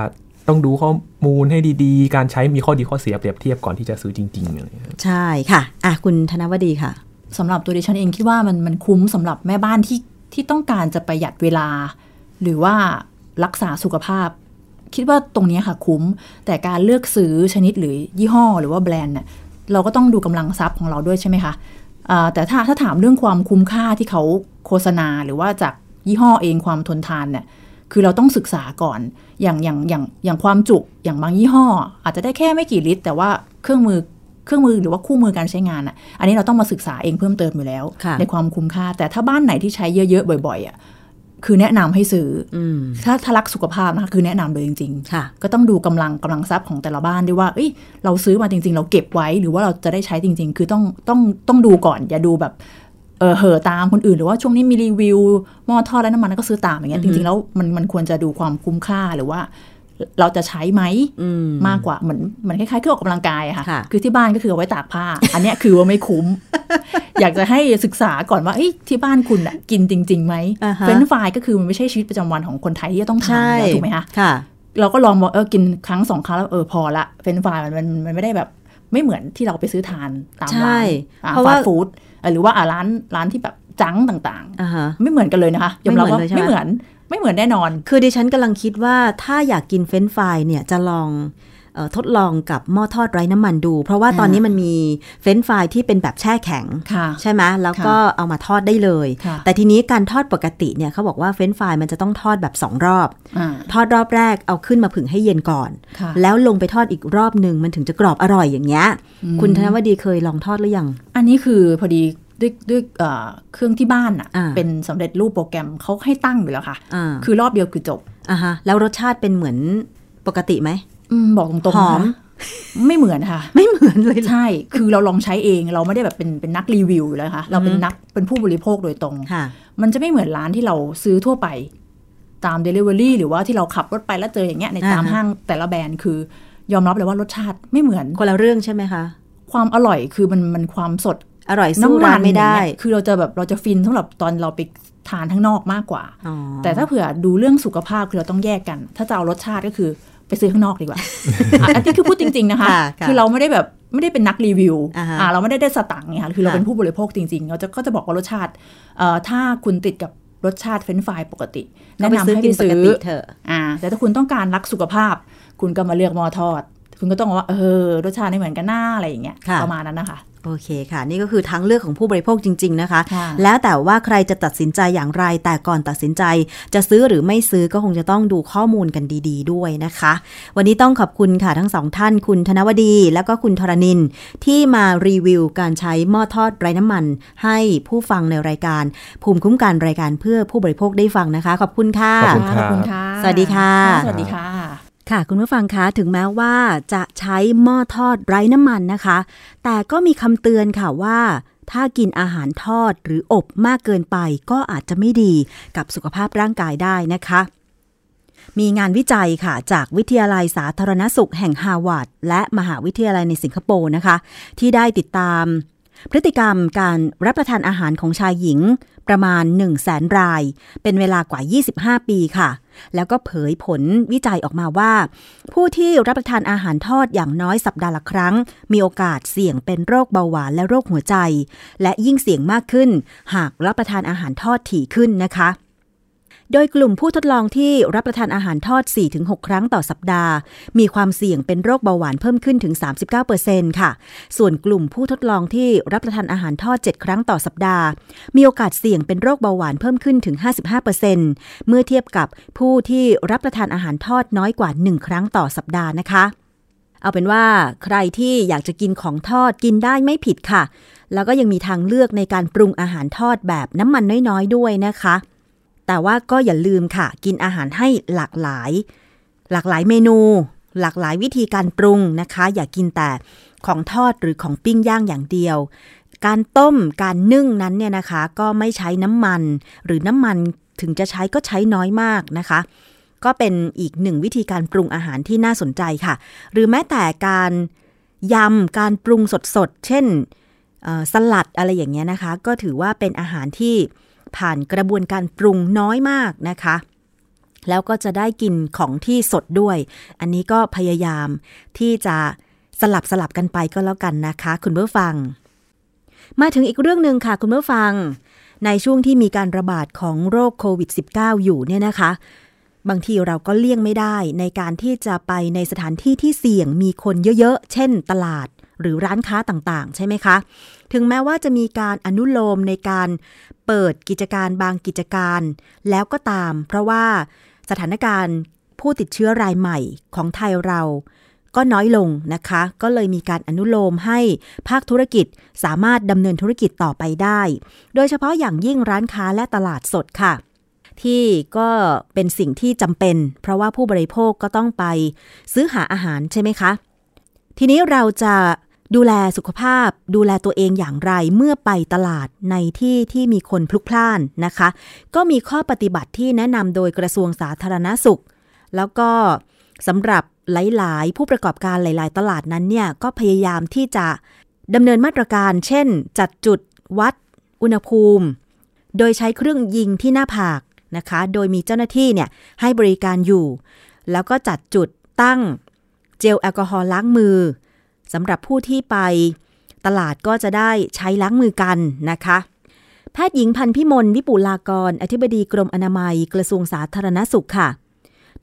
ต้องดูข้อมูลให้ดีๆ การใช้มีข้อดีข้อเสียเปรียบเทียบก่อนที่จะซื้อจริงๆอะไรอย่างเงี้ยใช่ค่ะ อะ คุณธนวดีค่ะสำหรับตัวดิฉันเองคิดว่ามันมันคุ้มสำหรับแม่บ้านที่ที่ต้องการจะประหยัดเวลา หรือว่ารักษาสุขภาพ คิดว่าตรงเนี้ยค่ะคุ้ม แต่การเลือกซื้อชนิดหรือยี่ห้อหรือว่าแบรนด์เนี่ยเราก็ต้องดูกำลังทรัพย์ของเราด้วยใช่ไหมคะอ่าแต่ถ้าถ้าถามเรื่องความคุ้มค่าที่เขาโฆษณาหรือว่าจากยี่ห้อเองความทนทานเนี่ยคือเราต้องศึกษาก่อน อย่างอย่างอย่างอย่างความจุอย่างบางยี่ห้อ อาจจะได้แค่ไม่กี่ลิตร แต่ว่าเครื่องมือเครื่องมือหรือว่าคู่มือการใช้งานอะ อันนี้เราต้องมาศึกษาเองเพิ่มเติมอยู่แล้วค่ะในความคุ้มค่า แต่ถ้าบ้านไหนที่ใช้เยอะๆบ่อยๆอะ คือแนะนำให้ซื้อออืมถ้าถ้ารักสุขภาพนะคะคือแนะนำเลยจริงค่ะๆก็ต้องดูกำลังกำลังทรัพย์ของแต่ละบ้านด้วยว่าเอ้ยเราซื้อมาจริง ๆ เราเก็บไว้หรือว่าเราจะได้ใช้จริง ๆ คือต้องต้องต้องดูก่อน อย่าดูแบบเออเหอะตามคนอื่นหรือว่าช่วงนี้มีรีวิวหม้อทอดไร้น้ำมันก็ซื้อตามอย่างเงี้ยจริงๆแล้วมันมันควรจะดูความคุ้มค่าหรือว่า เราจะใช้ไหมอืมมากกว่าเหมือนเหมือนคล้ายๆเครื่องออกกำลังกายอะค่ะค่ะ คือที่บ้านก็คือเอาไว้ตากผ้า อันเนี้ยคือว่าไม่คุ้ม อยากจะให้ศึกษาก่อนว่าเอ้ยที่บ้านคุณอะกินจริงๆไหมอ่าฮะ french fries ก็คือมันไม่ใช่ชีวิตประจำวันของคนไทยที่จะต้องทานใช่อยู่แล้วถูกไหมคะค่ะเราก็ลองบอกเออกินครั้งสองครั้งแล้วเออพอละ french fries มันมันมันไม่ได้แบบไม่เหมือนที่เราไปซื้อทานตามใช่ร้านเพราะฟาว่า fast food หรือว่าอะร้านร้านที่แบบจังต่างอ่าฮะๆไม่เหมือนกันเลยนะคะยอมรับว่าไม่เหมือนเลยใช่ ไหมไม่เหมือนไม่เหมือนแน่นอน คือดิฉันกำลังคิดว่าถ้าอยากกิน french fries เนี่ยจะลองเออทดลองกับหม้อทอดไร้น้ำมันดู เพราะว่าอ่าตอนนี้มันมี french fries ที่เป็นแบบแช่แข็งค่ะใช่ไหมแล้วก็เอามาทอดได้เลยค่ะแต่ทีนี้การทอดปกติเนี่ยเขาบอกว่า french fries มันจะต้องทอดแบบ 2 รอบอ่าทอดรอบแรกเอาขึ้นมาผึ่งให้เย็นก่อนค่ะแล้วลงไปทอดอีกรอบหนึ่งมันถึงจะกรอบอร่อยอย่างเงี้ยคุณธนวดีเคยลองทอดหรือยัง อันนี้คือพอดี ด้วยด้วยเอ่อเครื่องที่บ้านอะอ่าเป็นสำเร็จรูปโปรแกรมเขาให้ตั้งอยู่แล้วค่ะอ่าคือรอบเดียวคือจบอ่าฮะแล้วรสชาติเป็นเหมือนปกติไหมอืมบอกตรงๆหอมนะคะไม่เหมือนค่ะ ไม่เหมือนเลยเหรอใช่ คือเราลองใช้เองเราไม่ได้แบบเป็นเป็นนักรีวิวอยู่แล้วค่ะ เราเป็นนักเป็นผู้บริโภคโดยตรงค่ะมันจะไม่เหมือนร้านที่เราซื้อทั่วไป ตาม Delivery หรือว่าที่เราขับรถไปแล้วเจออย่างเงี้ยในตามอ่าฮะห้างแต่ละแบรนด์คือยอมรับเลยว่ารสชาติไม่เหมือนคนละเรื่องใช่ไหมคะ ความอร่อยคือมันมันความสด อร่อยสู้น้ำร้ามันไม่ได้อย่างเงี้ยคือเราจะแบบเราจะฟินสำหรับตอนเราไปทานข้างนอกมากกว่าอ๋อแต่ถ้าเผื่อดูเรื่องสุขภาพคือเราต้องแยกกัน ถ้าจะเอารสชาติก็คือไปซื้อข้างนอกดีกว่าอะอันนี้คือพูดจริง ๆ นะคะค่ะค่ะคือเราไม่ได้แบบไม่ได้เป็นนักรีวิว อ่าฮะอ่าเราไม่ได้ได้สตังค์ไงคะคือเราค่ะเป็นผู้บริโภคจริง ๆ เราจะก็จะบอกว่ารสชาติ เอ่อ ถ้าคุณติดกับรสชาติเฟรนช์ฟรายปกติก็แนะไปนำซื้อให้กิไปนปซื้กอติเถอะ อ่า แต่ถ้าคุณต้องการรักสุขภาพ คุณก็มาเลือกหม้อทอด คุณก็ต้องว่า เออ รสชาติไม่เหมือนกันหน้าอะไรอย่างเงี้ยค่ะประมาณนั้นนะคะ โอเคค่ะ นี่ก็คือทางเลือกของผู้บริโภคจริง ๆ นะคะค่ะแล้วแต่ว่าใครจะตัดสินใจอย่างไร แต่ก่อนตัดสินใจ จะซื้อหรือไม่ซื้อก็คงจะต้องดูข้อมูลกันดี ๆ ด้วยนะคะ วันนี้ต้องขอบคุณค่ะทั้งสองท่าน คุณธนวดี แล้วก็คุณธรณิน ที่มารีวิวการใช้หม้อทอดไร้น้ำมัน ให้ผู้ฟังในรายการ ภูมิคุ้มกันรายการเพื่อผู้บริโภคได้ฟังนะคะ ขอบคุณค่ะขอบคุณขอบคุณค่ะสวัสดีค่ะ สวัสดีค่ะ ค่ะคุณผู้ฟังคะถึงแม้ว่าจะใช้หม้อทอดไร้น้ำมันนะคะ แต่ก็มีคำเตือนค่ะว่า ถ้ากินอาหารทอดหรืออบมากเกินไปก็อาจจะไม่ดีกับสุขภาพร่างกายได้นะคะ มีงานวิจัยค่ะ จากวิทยาลัยสาธารณสุขแห่งฮาวาดและมหาวิทยาลัยในสิงคโปร์นะคะ ที่ได้ติดตาม พฤติกรรมการรับประทานอาหารของชายหญิง ประมาณ 1 0 0 0 0แสนราย เป็นเวลากว่า 25 ปีค่ะ แล้วก็เผยผลวิจัยออกมาว่า ผู้ที่รับประทานอาหารทอดอย่างน้อยสัปดาห์ละครั้ง มีโอกาสเสี่ยงเป็นโรคเบาหวานและโรคหัวใจ และยิ่งเสี่ยงมากขึ้น หากรับประทานอาหารทอดถี่ขึ้นนะคะ โดยกลุ่มผู้ทดลองที่รับประทานอาหารทอด 4-6 ครั้งต่อสัปดาห์ มีความเสี่ยงเป็นโรคเบาหวานเพิ่มขึ้นถึง 39%ค่ะ ส่วนกลุ่มผู้ทดลองที่รับประทานอาหารทอด 7 ครั้งต่อสัปดาห์ มีโอกาสเสี่ยงเป็นโรคเบาหวานเพิ่มขึ้นถึง 55%เมื่อเทียบกับผู้ที่รับประทานอาหารทอดน้อยกว่า 1 ครั้งต่อสัปดาห์นะคะเอาเป็นว่าใครที่อยากจะกินของทอดกินได้ไม่ผิดค่ะ แล้วก็ยังมีทางเลือกในการปรุงอาหารทอดแบบน้ำมันน้อยๆ ด้วยนะคะ แต่ว่าก็อย่าลืมค่ะ กินอาหารให้หลากหลาย หลากหลายเมนู หลากหลายวิธีการปรุงนะคะ อย่ากกินแต่ของทอดหรือของปิ้งย่างอย่างเดียว การต้มการนึ่งนั้นเนี่ยนะคะ ก็ไม่ใช้น้ำมัน หรือน้ำมันถึงจะใช้ก็ใช้น้อยมากนะคะ ก็เป็นอีกหนึ่งวิธีการปรุงอาหารที่น่าสนใจค่ะ หรือแม้แต่การยำการปรุงสดๆ เช่นสลัดอะไรอย่างเงี้ยนะคะ ก็ถือว่าเป็นอาหารที่ ผ่านกระบวนการปรุงน้อยมากนะคะ แล้วก็จะได้กินของที่สดด้วย อันนี้ก็พยายามที่จะสลับสลับกันไปก็แล้วกันนะคะ คุณผู้ฟัง มาถึงอีกเรื่องหนึ่งค่ะ คุณผู้ฟัง ในช่วงที่มีการระบาดของโรคโควิด -19 อยู่เนี่ยนะคะ บางทีเราก็เลี่ยงไม่ได้ในการที่จะไปในสถานที่ที่เสี่ยงมีคนเยอะๆ เช่นตลาดหรือร้านค้าต่างๆ ใช่ไหมคะ ถึงแม้ว่าจะมีการอนุโลมในการเปิดกิจการบางกิจการ แล้วก็ตาม เพราะว่าสถานการณ์ผู้ติดเชื้อรายใหม่ของไทยเราก็น้อยลงนะคะ ก็เลยมีการอนุโลมให้ภาคธุรกิจสามารถดำเนินธุรกิจต่อไปได้ โดยเฉพาะอย่างยิ่งร้านค้าและตลาดสดค่ะ ที่ก็เป็นสิ่งที่จำเป็น เพราะว่าผู้บริโภคก็ต้องไปซื้อหาอาหารใช่ไหมคะ ทีนี้เราจะ ดูแลสุขภาพ ดูแลตัวเองอย่างไรเมื่อไปตลาดในที่ที่มีคนพลุกพล่านนะคะ ก็มีข้อปฏิบัติที่แนะนำโดยกระทรวงสาธารณสุข แล้วก็สำหรับหลาย ๆ ผู้ประกอบการหลาย ๆ ตลาดนั้นเนี่ยก็พยายามที่จะดำเนินมาตรการ เช่น จัดจุดวัด อุณหภูมิ โดยใช้เครื่องยิงที่หน้าผากนะคะ โดยมีเจ้าหน้าที่เนี่ยให้บริการอยู่ แล้วก็จัดจุดตั้งเจลแอลกอฮอล์ล้างมือ สำหรับผู้ที่ไปตลาดก็จะได้ใช้ล้างมือกันนะคะ แพทย์หญิงพันพิมลวิปุลากร อธิบดีกรมอนามัยกระทรวงสาธารณสุขค่ะ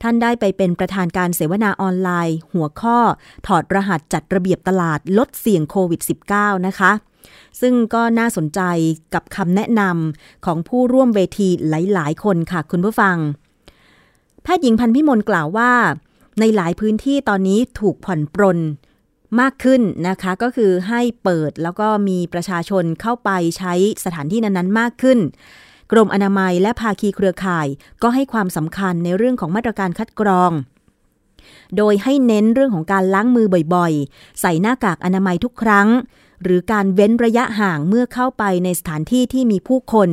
ท่านได้ไปเป็นประธานการเสวนาออนไลน์ หัวข้อ ถอดรหัสจัดระเบียบตลาดลดเสี่ยงโควิด -19 นะคะ ซึ่งก็น่าสนใจกับคำแนะนำของผู้ร่วมเวทีหลาย ๆ คนค่ะคุณผู้ฟัง แพทย์หญิงพันพิมลกล่าวว่า ในหลายพื้นที่ตอนนี้ถูกผ่อนปรน มากขึ้นนะคะ ก็คือให้เปิดแล้วก็มีประชาชนเข้าไปใช้สถานที่นั้นๆ มากขึ้น กรมอนามัยและภาคีเครือข่ายก็ให้ความสำคัญในเรื่องของมาตรการคัดกรอง โดยให้เน้นเรื่องของการล้างมือบ่อยๆ ใส่หน้ากากอนามัยทุกครั้ง หรือการเว้นระยะห่างเมื่อเข้าไปในสถานที่ที่มีผู้คน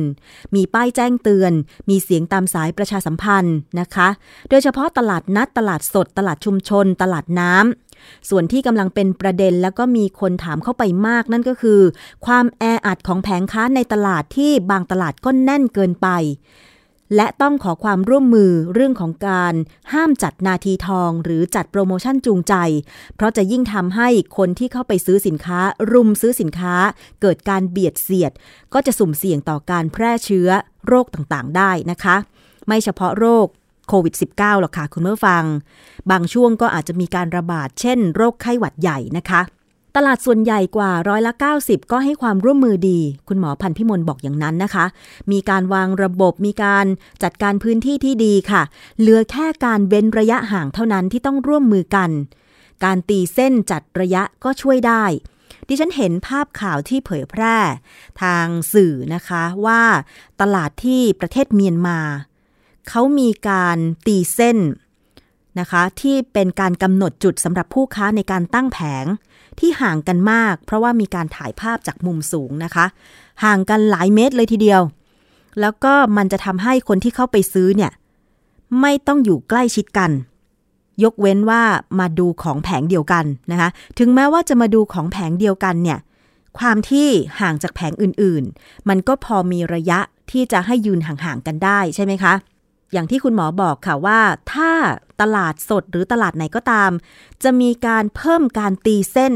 มีป้ายแจ้งเตือน มีเสียงตามสายประชาสัมพันธ์นะคะ โดยเฉพาะตลาดนัดตลาดสด ตลาดชุมชน ตลาดน้ำ ส่วนที่กำลังเป็นประเด็นแล้วก็มีคนถามเข้าไปมากนั่นก็คือ ความแออัดของแผงค้าในตลาดที่บางตลาดก็แน่นเกินไป และต้องขอความร่วมมือเรื่องของการห้ามจัดนาทีทอง หรือจัดโปรโมชั่นจูงใจ เพราะจะยิ่งทำให้คนที่เข้าไปซื้อสินค้า รุมซื้อสินค้า เกิดการเบียดเสียด ก็จะสุ่มเสี่ยงต่อการแพร่เชื้อโรคต่างๆ ได้นะคะ ไม่เฉพาะโรค โควิด -19 หรอกค่ะคุณเมื่อฟัง บางช่วงก็อาจจะมีการระบาด เช่น โรคไข้หวัดใหญ่นะคะ ตลาดส่วนใหญ่กว่าร้อยละ 90 ก็ให้ความร่วมมือดี คุณหมอพันพิมลบอกอย่างนั้นนะคะ มีการวางระบบมีการจัดการพื้นที่ที่ดีค่ะ เหลือแค่การเว้นระยะห่างเท่านั้นที่ต้องร่วมมือกัน การตีเส้นจัดระยะก็ช่วยได้ดิฉันเห็นภาพข่าวที่เผยแพร่ ทางสื่อนะคะว่าตลาดที่ประเทศเมียนมา เขามีการตีเส้นนะคะ ที่เป็นการกำหนดจุดสำหรับผู้ค้าในการตั้งแผงที่ห่างกันมาก เพราะว่ามีการถ่ายภาพจากมุมสูงนะคะ ห่างกันหลายเมตรเลยทีเดียว แล้วก็มันจะทำให้คนที่เข้าไปซื้อเนี่ยไม่ต้องอยู่ใกล้ชิดกัน ยกเว้นว่ามาดูของแผงเดียวกันนะคะ ถึงแม้ว่าจะมาดูของแผงเดียวกันเนี่ยความที่ห่างจากแผงอื่นๆ มันก็พอมีระยะที่จะให้ยืนห่างๆกันได้ใช่ไหมคะ อย่างที่คุณหมอบอกค่ะว่า ถ้าตลาดสดหรือตลาดไหนก็ตาม จะมีการเพิ่มการตีเส้น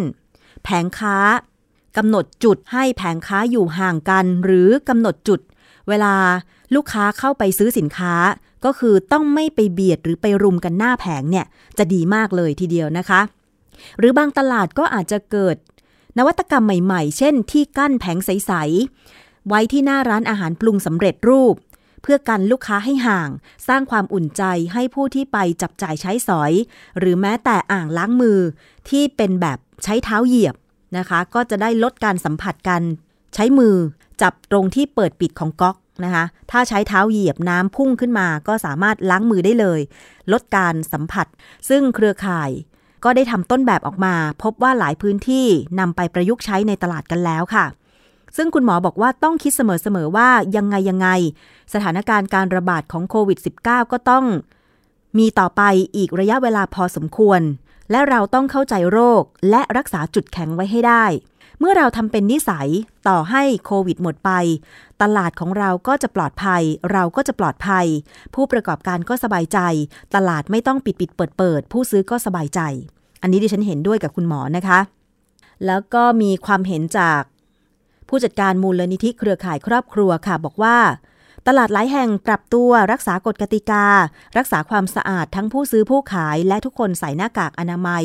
แผงค้ากำหนดจุดให้แผงค้าอยู่ห่างกัน หรือกำหนดจุด เวลาลูกค้าเข้าไปซื้อสินค้า ก็คือต้องไม่ไปเบียดหรือไปรุมกันหน้าแผงเนี่ยจะดีมากเลยทีเดียวนะคะ หรือบางตลาดก็อาจจะเกิด นวัตกรรมใหม่ ๆ เช่น ที่กั้นแผงใสๆไว้ที่หน้าร้านอาหารปรุงสำเร็จรูป พื่อกันลูกค้าให้ห่าง สร้างความอุ่นใจให้ผู้ที่ไปจับจ่ายใช้สอย หรือแม้แต่อ่างล้างมือที่เป็นแบบใช้เท้าเหยียบนะคะ ก็จะได้ลดการสัมผัสกันใช้มือจับตรงที่เปิดปิดของก๊อกนะคะ ถ้าใช้เท้าเหยียบน้ำพุ่งขึ้นมาก็สามารถล้างมือได้เลย ลดการสัมผัส ซึ่งเครือข่ายก็ได้ทำต้นแบบออกมา พบว่าหลายพื้นที่นำไปประยุกต์ใช้ในตลาดกันแล้วค่ะ ซึ่งคุณหมอบอกว่าต้องคิดเสมอๆว่ายังไงยังไง สถานการณ์การระบาดของโควิด -19 ก็ต้อง มีต่อไปอีกระยะเวลาพอสมควร และเราต้องเข้าใจโรคและรักษาจุดแข็งไว้ให้ได้ เมื่อเราทำเป็นนิสัยต่อให้โควิดหมดไป ตลาดของเราก็จะปลอดภัย เราก็จะปลอดภัย ผู้ประกอบการก็สบายใจ ตลาดไม่ต้องปิดปิดเปิดเปิดผู้ซื้อก็สบายใจ อันนี้ดิฉันเห็นด้วยกับคุณหมอนะคะแล้วก็มีความเห็นจาก ผู้จัดการมูลนิธิเครือข่ายครอบครัวค่ะ บอกว่า ตลาดหลายแห่งปรับตัวรักษากฎกติกา รักษาความสะอาดทั้งผู้ซื้อผู้ขายและทุกคนใส่หน้ากากอนามัย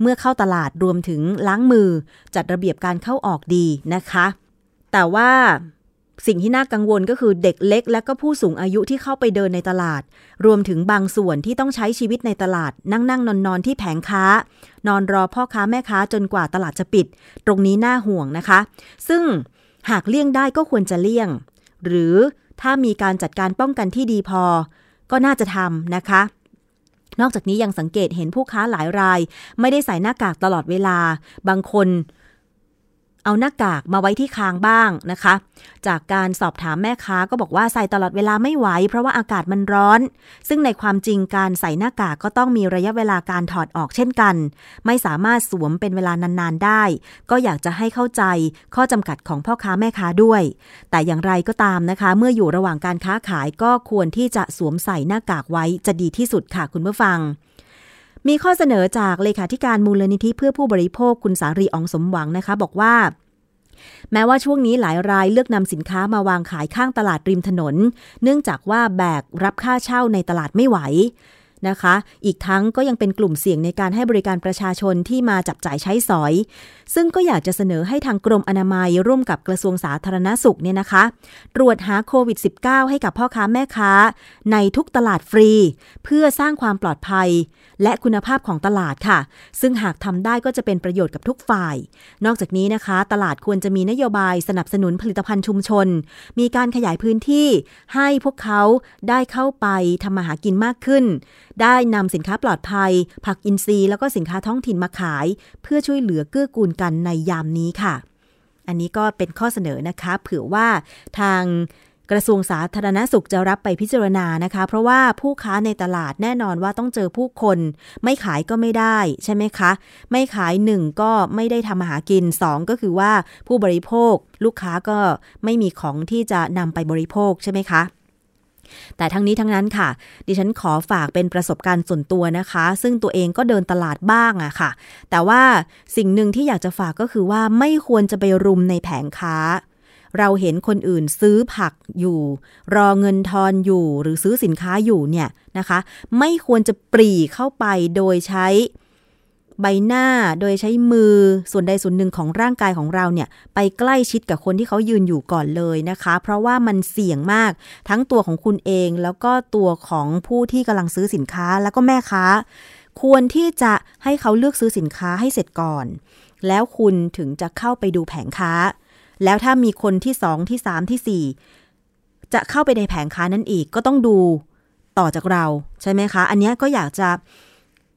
เมื่อเข้าตลาดรวมถึงล้างมือ จัดระเบียบการเข้าออกดีนะคะ แต่ว่า สิ่งที่น่ากังวลก็คือเด็กเล็ก และก็ผู้สูงอายุที่เข้าไปเดินในตลาด รวมถึงบางส่วนที่ต้องใช้ชีวิตในตลาด นั่งนั่งนอนนอนที่แผงค้า นอนรอพ่อค้าแม่ค้าจนกว่าตลาดจะปิด ตรงนี้น่าห่วงนะคะ ซึ่งหากเลี่ยงได้ก็ควรจะเลี่ยง หรือถ้ามีการจัดการป้องกันที่ดีพอ ก็น่าจะทำนะคะ นอกจากนี้ยังสังเกตเห็นผู้ค้าหลายราย ไม่ได้ใส่หน้ากากตลอดเวลา บางคน เอาหน้ากากมาไว้ที่คางบ้างนะคะ จากการสอบถามแม่ค้าก็บอกว่าใส่ตลอดเวลาไม่ไหว เพราะว่าอากาศมันร้อน ซึ่งในความจริงการใส่หน้ากากก็ต้องมีระยะเวลาการถอดออกเช่นกัน ไม่สามารถสวมเป็นเวลานานๆได้ ก็อยากจะให้เข้าใจข้อจำกัดของพ่อค้าแม่ค้าด้วย แต่อย่างไรก็ตามนะคะ เมื่ออยู่ระหว่างการค้าขายก็ควรที่จะสวมใส่หน้ากากไว้จะดีที่สุดค่ะคุณผู้ฟัง มีข้อเสนอจากเลขาธิการมูลนิธิเพื่อผู้บริโภคคุณสารีอองสมหวังนะคะ บอกว่า แม้ว่าช่วงนี้หลายรายเลือกนำสินค้ามาวางขายข้างตลาดริมถนน เนื่องจากว่าแบกรับค่าเช่าในตลาดไม่ไหว นะคะ อีกทั้งก็ยังเป็นกลุ่มเสี่ยงในการให้บริการประชาชนที่มาจับจ่ายใช้สอย ซึ่งก็อยากจะเสนอให้ทางกรมอนามัยร่วมกับกระทรวงสาธารณสุขเนี่ยนะคะ ตรวจหาโควิด -19 ให้กับพ่อค้าแม่ค้า ในทุกตลาดฟรี เพื่อสร้างความปลอดภัย และคุณภาพของตลาดค่ะ ซึ่งหากทำได้ก็จะเป็นประโยชน์กับทุกฝ่าย นอกจากนี้นะคะ ตลาดควรจะมีนโยบายสนับสนุนผลิตภัณฑ์ชุมชน มีการขยายพื้นที่ให้พวกเขาได้เข้าไปทำมาหากินมากขึ้นได้นำสินค้าปลอดภัย ผักอินทรีย์แล้วก็สินค้าท้องถิ่นมาขาย เพื่อช่วยเหลือเกื้อกูลกันในยามนี้ค่ะ อันนี้ก็เป็นข้อเสนอนะคะ เผื่อว่าทางกระทรวงสาธารณสุขจะรับไปพิจารณานะคะ เพราะว่าผู้ค้าในตลาดแน่นอนว่าต้องเจอผู้คน ไม่ขายก็ไม่ได้ใช่ไหมคะ ไม่ขายหนึ่งก็ไม่ได้ทำมาหากินสองก็คือว่าผู้บริโภค ลูกค้าก็ไม่มีของที่จะนำไปบริโภคใช่ไหมคะ แต่ทั้งนี้ทั้งนั้นค่ะ ดิฉันขอฝากเป็นประสบการณ์ส่วนตัวนะคะ ซึ่งตัวเองก็เดินตลาดบ้างอะค่ะ แต่ว่าสิ่งหนึ่งที่อยากจะฝากก็คือว่าไม่ควรจะไปรุมในแผงค้า เราเห็นคนอื่นซื้อผักอยู่ รอเงินทอนอยู่หรือซื้อสินค้าอยู่เนี่ยนะคะ ไม่ควรจะปรีเข้าไปโดยใช้ ใบหน้าโดยใช้มือส่วนใดส่วนหนึ่งของร่างกายของเราเนี่ยไปใกล้ชิดกับคนที่เขายืนอยู่ก่อนเลยนะคะ เพราะว่ามันเสี่ยงมากทั้งตัวของคุณเองแล้วก็ตัวของผู้ที่กำลังซื้อสินค้าแล้วก็แม่ค้า ควรที่จะให้เขาเลือกซื้อสินค้าให้เสร็จก่อน แล้วคุณถึงจะเข้าไปดูแผงค้า แล้วถ้ามีคนที่สองที่สามที่สี่จะเข้าไปในแผงค้านั้นอีกก็ต้องดูต่อจากเราใช่ไหมคะ อันนี้ก็อยากจะ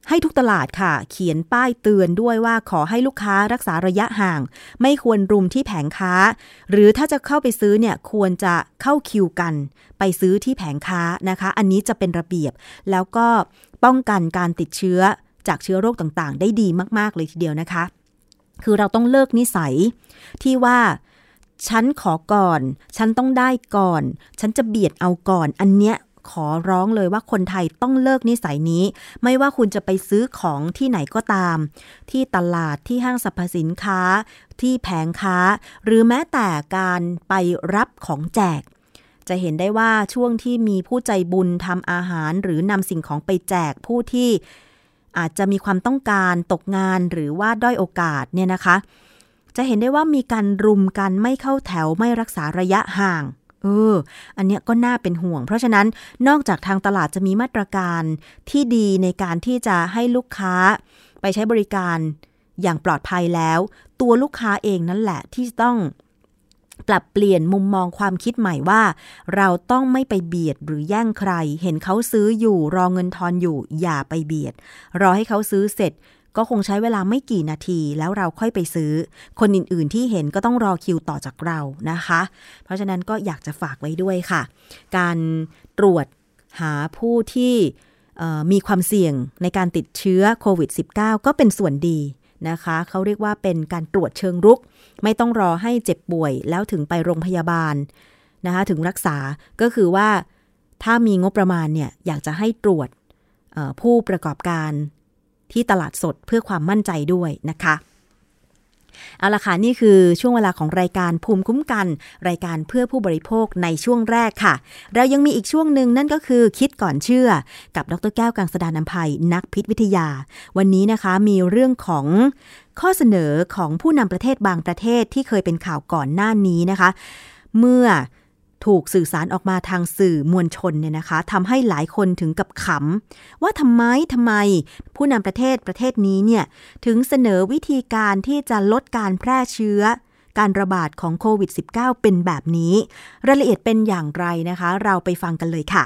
ให้ทุกตลาดค่ะ เขียนป้ายเตือนด้วยว่าขอให้ลูกค้ารักษาระยะห่าง ไม่ควรรุมที่แผงค้า หรือถ้าจะเข้าไปซื้อเนี่ยควรจะเข้าคิวกัน ไปซื้อที่แผงค้านะคะ อันนี้จะเป็นระเบียบ แล้วก็ป้องกันการติดเชื้อจากเชื้อโรคต่างๆ ได้ดีมากๆเลยทีเดียวนะคะ คือเราต้องเลิกนิสัยที่ว่าฉันขอก่อน ฉันต้องได้ก่อน ฉันจะเบียดเอาก่อน อันเนี้ย ขอร้องเลยว่าคนไทยต้องเลิกนิสัยนี้ ไม่ว่าคุณจะไปซื้อของที่ไหนก็ตาม ที่ตลาดที่ห้างสรรพสินค้า ที่แผงค้า หรือแม้แต่การไปรับของแจก จะเห็นได้ว่าช่วงที่มีผู้ใจบุญทำอาหาร หรือนำสิ่งของไปแจกผู้ที่ อาจจะมีความต้องการตกงานหรือว่าด้อยโอกาสเนี่ยนะคะ จะเห็นได้ว่ามีการรุมกันไม่เข้าแถวไม่รักษาระยะห่าง เออ อันเนี้ยก็น่าเป็นห่วง เพราะฉะนั้นนอกจากทางตลาดจะมีมาตรการที่ดีในการที่จะให้ลูกค้าไปใช้บริการอย่างปลอดภัยแล้ว ตัวลูกค้าเองนั่นแหละที่ต้องปรับเปลี่ยนมุมมองความคิดใหม่ว่า เราต้องไม่ไปเบียดหรือแย่งใคร เห็นเขาซื้ออยู่รอเงินทอนอยู่ อย่าไปเบียด รอให้เขาซื้อเสร็จ ก็คงใช้เวลาไม่กี่นาทีแล้วเราค่อยไปซื้อ คนอื่นๆที่เห็นก็ต้องรอคิวต่อจากเรานะคะ เพราะฉะนั้นก็อยากจะฝากไว้ด้วยค่ะ การตรวจหาผู้ที่มีความเสี่ยงในการติดเชื้อโควิด -19 ก็เป็นส่วนดีนะคะเขาเรียกว่าเป็นการตรวจเชิงรุก ไม่ต้องรอให้เจ็บป่วยแล้วถึงไปโรงพยาบาลนะคะถึงรักษาก็คือว่าถ้ามีงบประมาณเนี่ยอยากจะให้ตรวจผู้ประกอบการ ที่ตลาดสดเพื่อความมั่นใจด้วยนะคะ เอาละค่ะ นี่คือช่วงเวลาของรายการภูมิคุ้มกัน รายการเพื่อผู้บริโภคในช่วงแรกค่ะ เรายังมีอีกช่วงหนึ่งนั่นก็คือคิดก่อนเชื่อ กับดรแก้วกังสดานนภัยนักพิษวิทยา วันนี้นะคะมีเรื่องของข้อเสนอของผู้นำประเทศบางประเทศที่เคยเป็นข่าวก่อนหน้านี้นะคะ เมื่อ ถูกสื่อสารออกมาทางสื่อมวลชนเนี่ยนะคะทำให้หลายคนถึงกับขำ ว่าทำไมทำไม ผู้นำประเทศประเทศนี้เนี่ยถึงเสนอวิธีการที่จะลดการแพร่เชื้อ การระบาดของโควิด -19 เป็นแบบนี้ รายละเอียดเป็นอย่างไรนะคะ เราไปฟังกันเลยค่ะ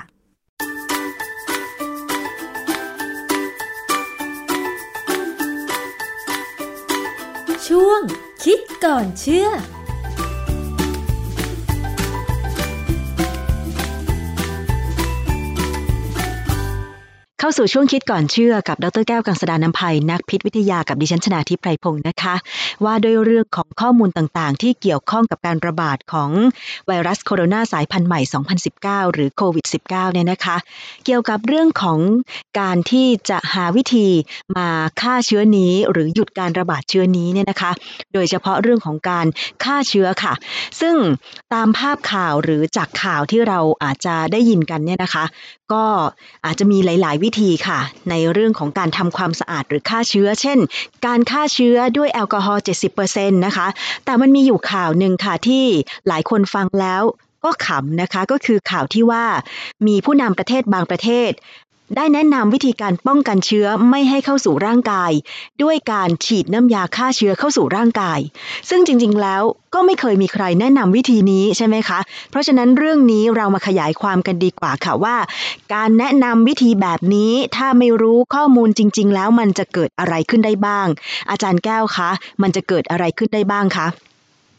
ช่วงคิดก่อนเชื่อาสู่ช่วงคิดก่อนเชื่อกับดรแก้วกังสดานนภัยนักพิษวิทยากับดิฉันชนาทิพไพรพงศ์นะคะ ว่าด้วยเรื่องของข้อมูลต่างๆ ที่เกี่ยวข้องกับการระบาดของไวรัสโคโรนาสายพันธุ์ใหม่ 2019 หรือโควิด -19 เนี่ยนะคะ เกี่ยวกับเรื่องของการที่จะหาวิธีมาฆ่าเชื้อนี้ หรือหยุดการระบาดเชื้อนี้เนี่ยนะคะ โดยเฉพาะเรื่องของการฆ่าเชื้อค่ะ ซึ่งตามภาพข่าวหรือจากข่าวที่เราอาจจะได้ยินกันเนี่ยนะคะ ก็อาจจะมีหลาย ๆ วิธีค่ะ ในเรื่องของการทำความสะอาดหรือฆ่าเชื้อ เช่น การฆ่าเชื้อด้วยแอลกอฮอล์70%นะคะ แต่มันมีอยู่ข่าวหนึ่งค่ะที่หลายคนฟังแล้วก็ขำนะคะก็คือข่าวที่ว่ามีผู้นำประเทศบางประเทศ ได้แนะนำวิธีการป้องกันเชื้อไม่ให้เข้าสู่ร่างกาย ด้วยการฉีดน้ำยาฆ่าเชื้อเข้าสู่ร่างกาย ซึ่งจริงๆ แล้วก็ไม่เคยมีใครแนะนำวิธีนี้ใช่ไหมคะ เพราะฉะนั้นเรื่องนี้เรามาขยายความกันดีกว่าค่ะว่า การแนะนำวิธีแบบนี้ถ้าไม่รู้ข้อมูลจริง ๆ แล้วมันจะเกิดอะไรขึ้นได้บ้าง อาจารย์แก้วคะ มันจะเกิดอะไรขึ้นได้บ้างคะ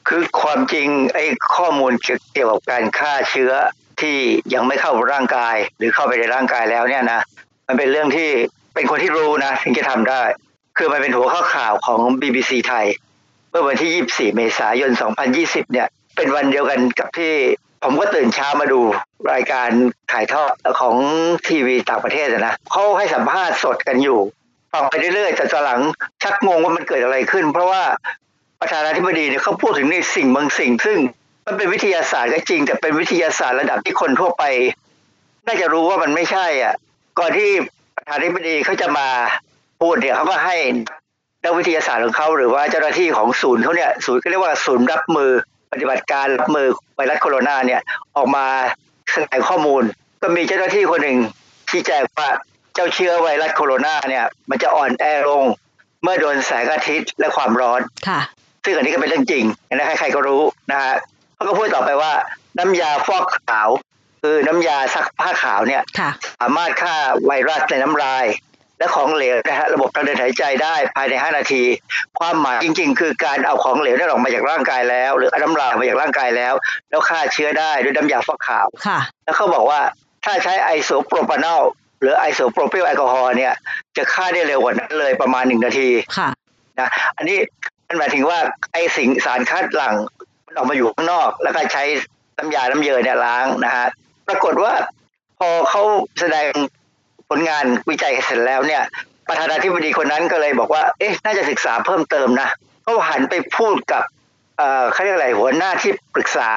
คือความจริงไอ้ข้อมูลเกี่ยวกับการฆ่าเชื้อ ที่ยังไม่เข้าร่างกาย หรือเข้าไปในร่างกายแล้วเนี่ยนะมันเป็นเรื่องที่เป็นคนที่รู้นะถึงจะทำได้ คือมันเป็นหัวข้อข่าวของ BBC ไทย เมื่อวันที่ 24 เมษายน 2020 เนี่ย เป็นวันเดียวกันกับที่ผมก็ตื่นเช้ามาดูรายการถ่ายทอดของทีวีต่างประเทศนะเขาให้สัมภาษณ์สดกันอยู่ฟังไปเรื่อยๆแต่ตอนหลังชักงงว่ามันเกิดอะไรขึ้น เพราะว่าประธานาธิบดีเนี่ยเขาพูดถึงในสิ่งบางสิ่ง ซึ่ง มันเป็นวิทยาศาสตร์ก็จริง แต่เป็นวิทยาศาสตร์ระดับที่คนทั่วไป น่าจะรู้ว่ามันไม่ใช่ อะ ก่อนที่ประธานาธิบดีเขาจะมาพูดเนี่ยเขาก็ให้นักวิทยาศาสตร์ของเขาหรือว่าเจ้าหน้าที่ของศูนย์เขาเนี่ยศูนย์ก็เรียกว่าศูนย์รับมือปฏิบัติการรับมือไวรัสโคโรนาเนี่ยออกมาแสดงข้อมูล ก็มีเจ้าหน้าที่คนหนึ่งชี้แจงว่าเจ้าเชื้อไวรัสโคโรนาเนี่ย มันจะอ่อนแอลง เมื่อโดนแสงอาทิตย์และความร้อนค่ะ ซึ่งอันนี้ก็เป็นเรื่องจริงนะใครๆก็รู้นะฮะ เขาก็พูดต่อไปว่า น้ำยาฟอกขาว คือน้ำยาซักผ้าขาวเนี่ยค่ะสามารถฆ่าไวรัสในน้ำลาย และของเหลวนะฮะระบบทางเดินหายใจได้ภายใน 5 นาที ความหมายจริง ๆ คือการเอาของเหลวนั้นออกมาจากร่างกายแล้ว หรือเอาน้ำลายออกมาจากร่างกายแล้ว แล้วฆ่าเชื้อได้ด้วยน้ำยาฟอกขาวค่ะแล้วเขาบอกว่าถ้าใช้ไอโซโปรพานอลหรือไอโซโปรพิลแอลกอฮอล์เนี่ยจะฆ่าได้เร็วกว่านั้นเลยประมาณหนึ่งนาทีค่ะนะอันนี้มันหมายถึงว่าไอสิ่งสารคัดหลั่ง มันออกมาอยู่ข้างนอก แล้วก็ใช้น้ำยาน้ำเยยเนี่ยล้างนะฮะปรากฏว่าพอเขาแสดงผลงานวิจัยเสร็จแล้วเนี่ยประธานาธิบดีคนนั้นก็เลยบอกว่า เอ๊ะ น่าจะศึกษาเพิ่มเติมนะเขาหันไปพูดกับเอ่อเขาเรียกอะไรหัวหน้าที่ปรึกษา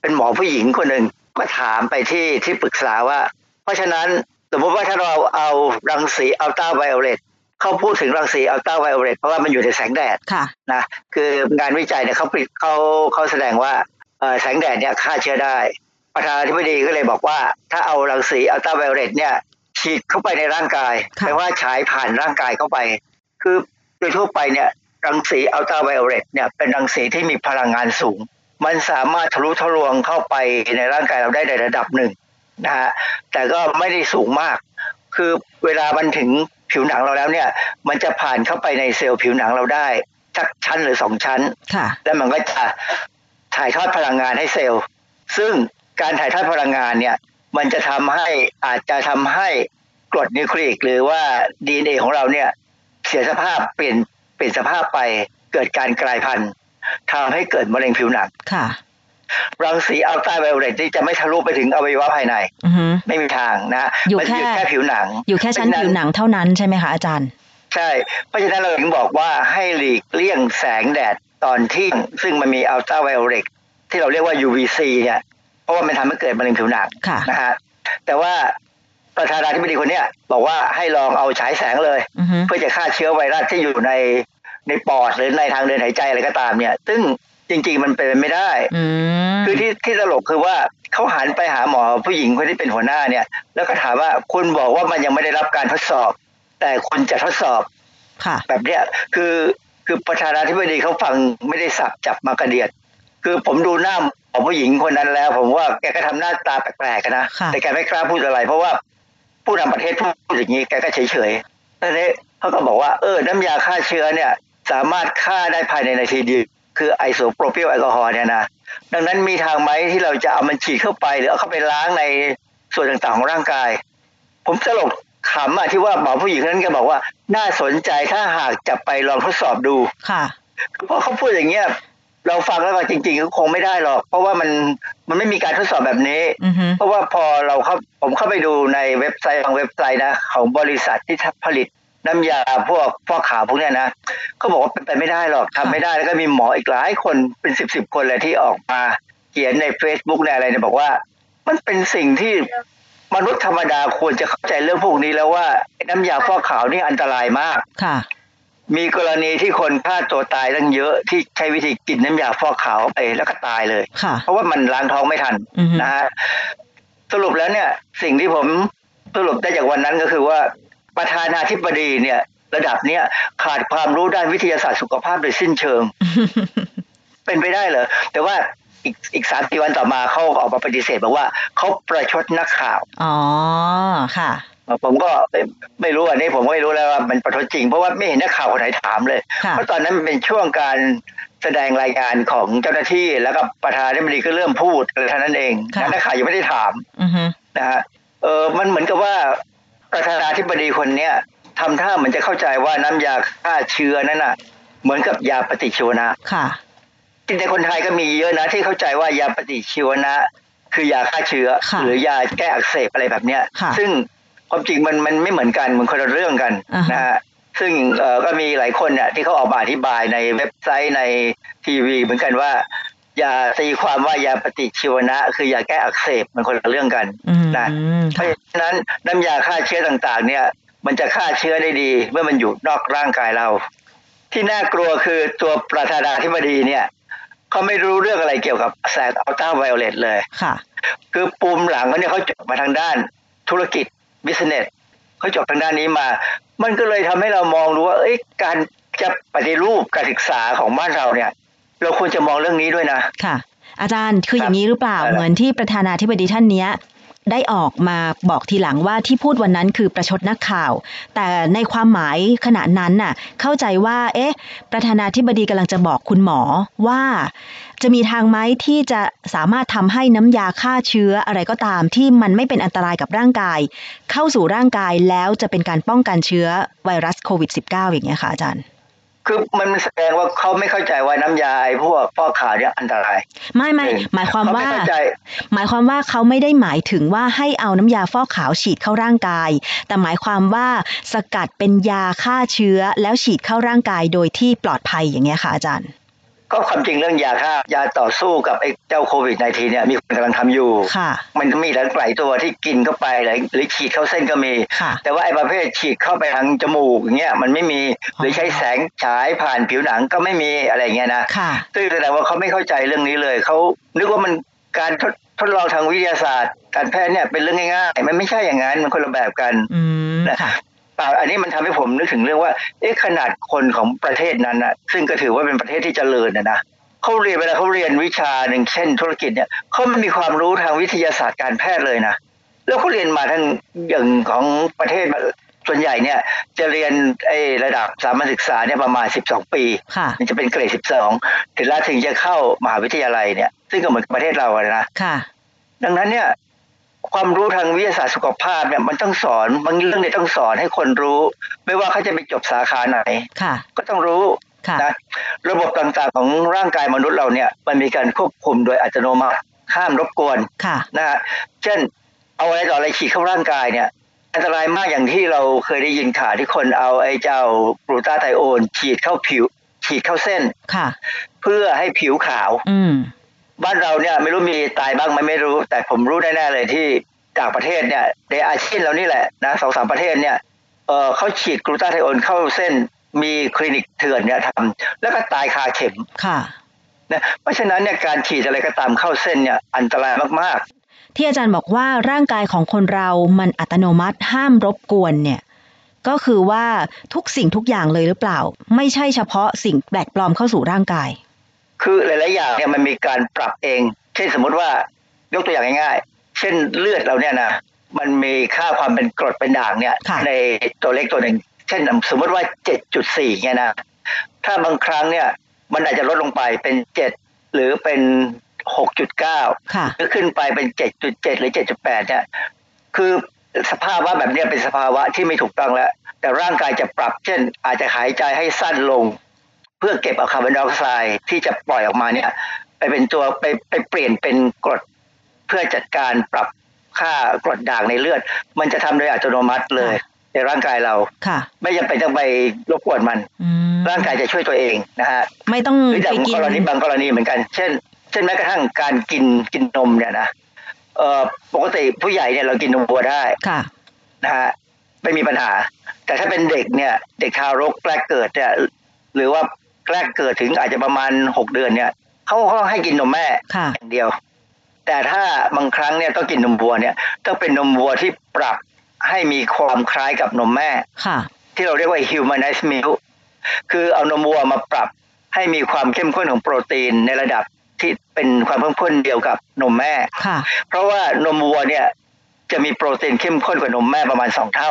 เป็นหมอผู้หญิงคนหนึ่งก็ถามไปที่ที่ปรึกษาว่า เพราะฉะนั้นสมมติว่าถ้าเราเอารังสีอัลตราไวโอเลต เขาพูดถึงรังสีอัลตราไวโอเลตเพราะว่ามันอยู่ในแสงแดดค่ะนะคืองานวิจัยเนี่ยเขาผลิตเขาเขาแสดงว่าเอ่อแสงแดดเนี่ยฆ่าเชื้อได้ ประธานาธิบดีก็เลยบอกว่า ถ้าเอารังสีอัลตราไวโอเลตเนี่ยฉีดเข้าไปในร่างกายค่ะแปลว่าฉายผ่านร่างกายเข้าไป คือโดยทั่วไปเนี่ยรังสีอัลตราไวโอเลตเนี่ยเป็นรังสีที่มีพลังงานสูง มันสามารถทะลุทะลวงเข้าไปในร่างกายเราได้ในระดับหนึ่งนะฮะแต่ก็ไม่ได้สูงมาก คือเวลามันถึง ผิวหนังเราแล้วเนี่ย มันจะผ่านเข้าไปในเซลล์ผิวหนังเราได้สักชั้นหรือสองชั้นค่ะแล้วมันก็จะถ่ายทอดพลังงานให้เซลล์ ซึ่งการถ่ายทอดพลังงานเนี่ย มันจะทำให้อาจจะทำให้กรดนิวคลีอิกหรือว่า DNA ของเราเนี่ย เสียสภาพเปลี่ยนเปลี่ยนสภาพไปเกิดการกลายพันธุ์ทำให้เกิดมะเร็งผิวหนังค่ะ รังสีอัลตราไวโอเลตนี่จะไม่ทะลุไปถึงอวัยวะภายในอือฮึไม่มีทางนะอยู่มัจะอยู่แค่แค่ผิวหนัง อยู่แค่ชั้นเพราะฉะผิวหนังเท่านั้นใช่ไหมคะอาจารย์ ใช่ เพราะฉะนั้นเราถึงบอกว่าให้หลีกเลี่ยงแสงแดดตอนที่ซึ่งมันมีอัลตราไวโอเลตที่เราเรียกว่า UVC เนี่ยเพราะว่ามันทำให้เกิดมะเร็งผิวหนังค่ะนะฮะแต่ว่าประธานาธิบดีคนเนี้ยบอกว่าให้ลองเอาฉายแสงเลยอือฮึเพื่อจะฆ่าเชื้อไวรัสที่อยู่ในในปอดหรือในทางเดินหายใจอะไรก็ตามเนี่ย ซึ่ง จริง ๆ มันเป็นไปไม่ได้อืมคือที่ที่ตลกคือว่าเขาหันไปหาหมอผู้หญิงคนที่เป็นหัวหน้าเนี่ย แล้วก็ถามว่าคุณบอกว่ามันยังไม่ได้รับการทดสอบ แต่คุณจะทดสอบค่ะแบบเนี้ยคือคือประธานาธิบดีเขาฟังไม่ได้สับจับมากระเดียด คือผมดูหน้าของผู้หญิงคนนั้นแล้ว ผมว่าแกก็ทำหน้าตาแปลกๆนะค่ะแต่แกไม่กล้าพูดอะไร เพราะว่าผู้นำประเทศพูดอย่างนี้แกก็เฉยๆตอนนี้เขาก็บอกว่าเออน้ำยาฆ่าเชื้อเนี่ย สามารถฆ่าได้ภายในนาทีเดียว คือไอโซโปรพิลแอลกอฮอล์เนี่ยนะดังนั้นมีทางไหมที่เราจะเอามันฉีดเข้าไป หรือเอาเข้าไปล้างในส่วนต่างๆของร่างกาย ผมตลกขำอะที่ว่าหมอผู้หญิงคนนั้นแกบอกว่า น่าสนใจถ้าหากจะไปลองทดสอบดูค่ะเพราะเขาพูดอย่างเงี้ยเราฟังแล้วก็จริงๆก็คงไม่ได้หรอก เพราะว่ามันมันไม่มีการทดสอบแบบนี้อือฮึเพราะว่าพอเราเข้าผมเข้าไปดูในเว็บไซต์บางเว็บไซต์นะของบริษัทที่ผลิต น้ำยาพวกฟอกขาวพวกเนี้ยนะเขาบอกว่าเป็นไปไม่ได้หรอกทำไม่ได้แล้วก็มีหมออีกหลายคนเป็นสิบสิบคนเลยที่ออกมาเขียนใน Facebook ในอะไรเนี่ยบอกว่า มันเป็นสิ่งที่มนุษย์ธรรมดาควรจะเข้าใจเรื่องพวกนี้แล้วว่าไอ้น้ำยาฟอกขาวนี่อันตรายมากค่ะ มีกรณีที่คนฆ่าตัวตายตั้งเยอะที่ใช้วิธีกินน้ำยาฟอกขาวไปแล้วก็ตายเลยค่ะเพราะว่ามันล้างท้องไม่ทันอือฮึนะฮะสรุปแล้วเนี่ย สิ่งที่ผมสรุปได้จากวันนั้นก็คือว่า ประธานาธิบดีเนี่ย ระดับเนี้ยขาดความรู้ด้านวิทยาศาสตร์สุขภาพโดยสิ้นเชิง เป็นไปได้เหรอ แต่ว่าอีกอีกสามสี่วันต่อมาเขาออกมาปฏิเสธบอกว่าเขาประชดนักข่าว อ๋อ ค่ะ ผมก็ไม่ไม่รู้อันนี้ผมก็ไม่รู้แล้วว่ามันประชดจริง เพราะว่าไม่เห็นนักข่าวคนไหนถามเลยค่ะเพราะตอนนั้นมันเป็นช่วงการแสดงรายงานของเจ้าหน้าที่แล้วก็ประธานาธิบดีก็เริ่มพูดเท่านั้นเองค่ะนักข่าวยังไม่ได้ถามอือฮึนะฮะเออมันเหมือนกับว่า ประธานาธิบดีคนเนี้ยทำท่าเหมือนจะเข้าใจว่าน้ำยาฆ่าเชื้อนั่นน่ะ เหมือนกับยาปฏิชีวนะค่ะจริงๆคนไทยก็มีเยอะนะที่เข้าใจว่ายาปฏิชีวนะ คือยาฆ่าเชื้อค่ะหรือยาแก้อักเสบอะไรแบบเนี้ยค่ะซึ่งความจริงมันมันไม่เหมือนกันมันคนละเรื่องกันอ่าฮะนะฮะซึ่งเอ่อก็มีหลายคนเนี่ยที่เขาออกมาอธิบายในเว็บไซต์ในทีวีเหมือนกันว่า ยาตีความว่ายาปฏิชีวนะ คือยาแก้อักเสบมันคนละเรื่องกันอืมนะเพค่ะราะฉะนั้นน้ำยาฆ่าเชื้อต่างๆ เนี่ย มันจะฆ่าเชื้อได้ดี เมื่อมันอยู่นอกร่างกายเรา ที่น่ากลัวคือตัวประธานาธิบดีเนี่ยเขาไม่รู้เรื่องอะไรเกี่ยวกับแสงอัลตราไวโอเลตเลยค่ะ คือปูมหลังเขาเนี่ยเขาจบมาทางด้านธุรกิจ business เขาจบทางด้านนี้มา มันก็เลยทำให้เรามองรู้ว่า เอ้ยการจะปฏิรูปการศึกษาของบ้านเราเนี่ย เราควรจะมองเรื่องนี้ด้วยนะ ค่ะ อาจารย์คืออย่างนี้หรือเปล่าครับเหมือนที่ประธานาธิบดีท่านเนี้ยได้ออกมาบอกทีหลังว่าที่พูดวันนั้นคือประชดนักข่าว แต่ในความหมายขณะนั้นน่ะ เข้าใจว่า เอ๊ะ ประธานาธิบดีกำลังจะบอกคุณหมอว่า จะมีทางไหมที่จะสามารถทำให้น้ำยาฆ่าเชื้ออะไรก็ตามที่มันไม่เป็นอันตรายกับร่างกาย เข้าสู่ร่างกายแล้วจะเป็นการป้องกันเชื้อไวรัสโควิด -19 อย่างเงี้ยค่ะอาจารย์ คือมันแสดงว่าเขาไม่เข้าใจว่าน้ำยาไอ้พวกฟอกขาวเนี่ยอันตราย ไม่ไม่หนึ่งหมายความเขว่าไเข้าใจหมายความว่าเขาไม่ได้หมายถึงว่าให้เอาน้ำยาฟอกขาวฉีดเข้าร่างกาย แต่หมายความว่าสกัดเป็นยาฆ่าเชื้อแล้วฉีดเข้าร่างกายโดยที่ปลอดภัยอย่างเงี้ยค่ะอาจารย์ ก็ความจริงเรื่องยาฆ่ายาต่อสู้กับไอ้เจ้าโควิด -19 เนี่ยมีคนกำลังทำอยู่ค่ะมันมีหลายหลายตัวที่กินเข้าไปหรือหรือฉีดเข้าเส้นก็มีค่ะแต่ว่าไอ้ประเภทฉีดเข้าไปทางจมูกอย่างเงี้ยมันไม่มีหรือใช้แสงฉายผ่านผิวหนังก็ไม่มีอะไรอย่างเงี้ยนะค่ะซึ่งแสดงว่าเขาไม่เข้าใจเรื่องนี้เลยเขานึกว่ามันการทดทดลองทางวิทยาศาสตร์ การแพทย์เนี่ยเป็นเรื่องง่ายๆ มันไม่ใช่อย่างนั้น มันคนละแบบกันอืมนะค่ะเปล่า อันนี้มันทำให้ผมนึกถึงเรื่องว่าเอ๊ะขนาดคนของประเทศนั้นนะซึ่งก็ถือว่าเป็นประเทศที่เจริญนะนะเขาเรียนเวลาเขาเรียนวิชาหนึ่งเช่น ธุรกิจเนี่ยเขาไม่มีความรู้ทางวิทยาศาสตร์การแพทย์เลยนะแล้วเขาเรียนมาทั้งอย่างของประเทศส่วนใหญ่เนี่ยจะเรียนไอ้ระดับสามัญศึกษาเนี่ยประมาณ 12 ปีค่ะมันจะเป็นเกรด 12 ถึงแล้วถึงจะเข้ามหาวิทยาลัยเนี่ย ซึ่งก็เหมือนกับประเทศเราอะนะค่ะดังนั้นเนี่ย ความรู้ทางวิทยาศาสตร์สุขภาพเนี่ยมันต้องสอนบางเรื่องเนี่ยต้องสอนให้คนรู้ ไม่ว่าเขาจะไปจบสาขาไหนค่ะก็ต้องรู้ค่ะนะระบบต่างๆของร่างกายมนุษย์เราเนี่ยมันมีการควบคุมโดยอัตโนมัติห้ามรบกวนค่ะนะฮะเช่น เอาอะไรต่ออะไรฉีดเข้าร่างกายเนี่ย อันตรายมากอย่างที่เราเคยได้ยินข่าวที่คนเอาไอ้เจ้ากลูตาไทโอน ฉีดเข้าผิว ฉีดเข้าเส้นค่ะ เพื่อให้ผิวขาว อืม บ้านเราเนี่ยไม่รู้มีตายบ้างไหมไม่รู้ แต่ผมรู้แน่ๆเลยที่ต่างประเทศเนี่ยในอาเซียนเรานี่แหละนะสองสามประเทศเนี่ยเออเขาฉีดกลูตาไทโอนเข้าเส้นมีคลินิกเถื่อนเนี่ยทำแล้วก็ตายคาเข็มค่ะนะเพราะฉะนั้นเนี่ยการฉีดอะไรก็ตามเข้าเส้นเนี่ยอันตรายมากที่อาจารย์บอกว่าร่างกายของคนเรามันอัตโนมัติห้ามรบกวนเนี่ยก็คือว่าทุกสิ่งทุกอย่างเลยหรือเปล่า ไม่ใช่เฉพาะสิ่งแปลกปลอมเข้าสู่ร่างกายๆ คือหลาย ๆ อย่างเนี่ยมันมีการปรับเอง เช่นสมมุติว่ายกตัวอย่างง่าย ๆ เช่นเลือดเราเนี่ยนะมันมีค่าความเป็นกรดเป็นด่างเนี่ยค่ะในตัวเล็กตัวหนึ่ง เช่นสมมติว่า 7.4เนี่ยนะถ้าบางครั้งเนี่ยมันอาจจะลดลงไปเป็น 7 หรือเป็น 6.9ค่ะหรือขึ้นไปเป็น 7.7 หรือ 7.8 เนี่ยคือสภาวะแบบเนี้ยเป็นสภาวะที่ไม่ถูกต้องแล้ว แต่ร่างกายจะปรับเช่น อาจจะหายใจให้สั้นลงเพื่อเก็บเอาคาร์บอนไดออกไซด์ที่จะปล่อยออกมาเนี่ย ไปเป็นตัวไปไปเปลี่ยนเป็นกรดเพื่อจัดการปรับค่ากรดด่างในเลือด มันจะทำโดยอัตโนมัติเลย ในร่างกายเราค่ะ ไม่จำเป็นต้องไปรบกวนมันอืมร่างกายจะช่วยตัวเองนะฮะไม่ต้องหรืออย่าไปงกินกรณีบางกรณีเหมือนกัน เช่น เช่นแม้กระทั่งการกินกินนมเนี่ยนะเอ่อปกติผู้ใหญ่เนี่ยเรากินนมวัวได้ค่ะนะฮะไม่มีปัญหา แต่ถ้าเป็นเด็กเนี่ย เด็กทารกแรกเกิดเนี่ยหรือว่า แรกเกิดถึงอาจจะประมาณหกเดือนเนี่ยเขาเขาให้กินนมแม่ค่ะอย่างเดียว แต่ถ้าบางครั้งเนี่ยต้องกินนมวัวเนี่ยต้องเป็นนมวัวที่ปรับให้มีความคล้ายกับนมแม่ค่ะ ที่เราเรียกว่า humanized milk คือเอานมวัวมาปรับให้มีความเข้มข้นของโปรตีนในระดับที่เป็นความเข้มข้นเดียวกับนมแม่ค่ะเพราะว่านมวัวเนี่ยจะมีโปรตีนเข้มข้นกว่านมแม่ประมาณสองเท่า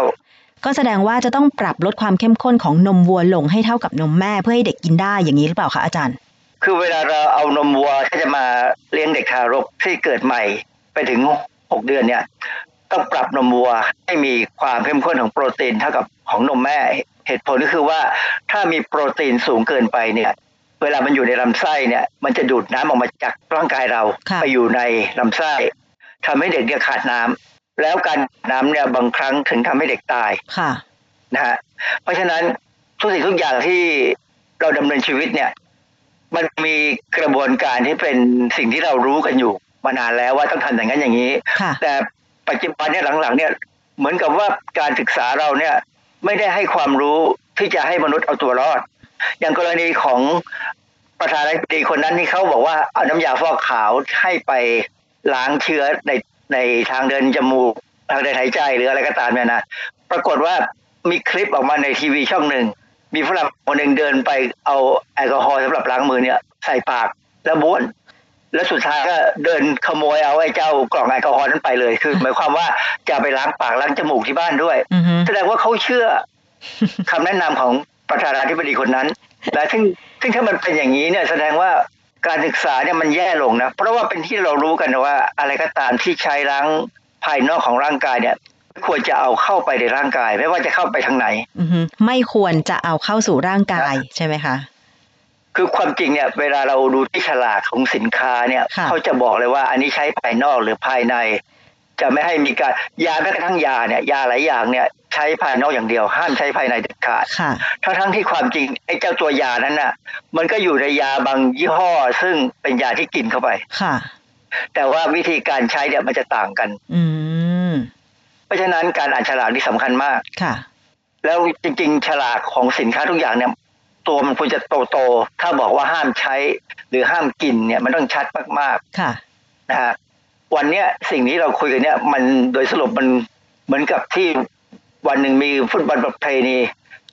ก็แสดงว่าจะต้องปรับลดความเข้มข้นของนมวัวลงให้เท่ากับนมแม่เพื่อให้เด็กกินได้อย่างนี้หรือเปล่าคะอาจารย์ คือเวลาเราเอานมวัวที่จะมาเลี้ยงเด็กทารกที่เกิดใหม่ไปถึงหกเดือนเนี่ยต้องปรับนมวัวให้มีความเข้มข้นของโปรตีนเท่ากับของนมแม่เหตุผลก็คือว่าถ้ามีโปรตีนสูงเกินไปเนี่ยเวลามันอยู่ในลำไส้เนี่ย มันจะดูดน้ำออกมาจากร่างกายเรา ไปอยู่ในลำไส้ทำให้เด็กเนี่ยขาดน้ำ แล้วการน้ำเนี่ยบางครั้งถึงทำให้เด็กตายค่ะนะฮะเพราะฉะนั้นทุกสิ่งทุกอย่างที่เราดำเนินชีวิตเนี่ย มันมีกระบวนการที่เป็นสิ่งที่เรารู้กันอยู่มานานแล้วว่าต้องทำอย่างนั้นอย่างนี้ค่ะแต่ปัจจุบันเนี่ยหลังๆ เนี่ยเหมือนกับว่าการศึกษาเราเนี่ยไม่ได้ให้ความรู้ที่จะให้มนุษย์เอาตัวรอด อย่างกรณีของประธานาธิบดีคนนั้นที่เขาบอกว่าเอาน้ำยาฟอกขาวให้ไปล้างเชื้อใน ในทางเดินจมูก ทางเดินหายใจหรืออะไรก็ตามเนี่ยนะปรากฏว่ามีคลิปออกมาในทีวีช่องหนึ่ง มีฝรั่งคนหนึ่งเดินไปเอาแอลกอฮอล์สำหรับล้างมือเนี่ยใส่ปากแล้วบ้วนแล้วสุดท้ายก็เดินขโมยเอาไอ้เจ้ากล่องแอลกอฮอล์นั้นไปเลย คือ หมายความว่าจะไปล้างปากล้างจมูกที่บ้านด้วยอือฮึแสดงว่าเขาเชื่อคำแนะนำของประธานาธิบดีคนนั้น และซึ่งซึ่งถ้ามันเป็นอย่างนี้เนี่ยแสดงว่า การศึกษาเนี่ยมันแย่ลงนะ เพราะว่าเป็นที่เรารู้กันนะว่า อะไรก็ตามที่ใช้ล้างภายนอกของร่างกายเนี่ยควรจะเอาเข้าไปในร่างกาย ไม่ว่าจะเข้าไปทางไหนอือฮึไม่ควรจะเอาเข้าสู่ร่างกายใช่ไหมคะคือความจริงเนี่ยเวลาเราดูที่ฉลากของสินค้าเนี่ยค่ะเขาจะบอกเลยว่าอันนี้ใช้ภายนอกหรือภายใน จะไม่ให้มีการยาแม้กระทั่งยาเนี่ยยาหลายอย่างเนี่ยใช้ภายนอกอย่างเดียว ห้ามใช้ภายในเด็ดขาดค่ะทั้งทั้งที่ความจริงไอ้เจ้าตัวยานั้นน่ะ มันก็อยู่ในยาบางยี่ห้อ ซึ่งเป็นยาที่กินเข้าไปค่ะ แต่ว่าวิธีการใช้เนี่ยมันจะต่างกัน อืมเพราะฉะนั้นการอ่านฉลากนี่สำคัญมากค่ะ แล้วจริง ๆ ฉลากของสินค้าทุกอย่างเนี่ยตัวมันควรจะโตๆถ้าบอกว่าห้ามใช้ หรือห้ามกินเนี่ยมันต้องชัดมากๆ ค่ะนะฮะ วันเนี้ยสิ่งที่เราคุยกันเนี่ยมันโดยสรุปมันเหมือนกับที่วันหนึ่งมีฟุตบอลประเพณี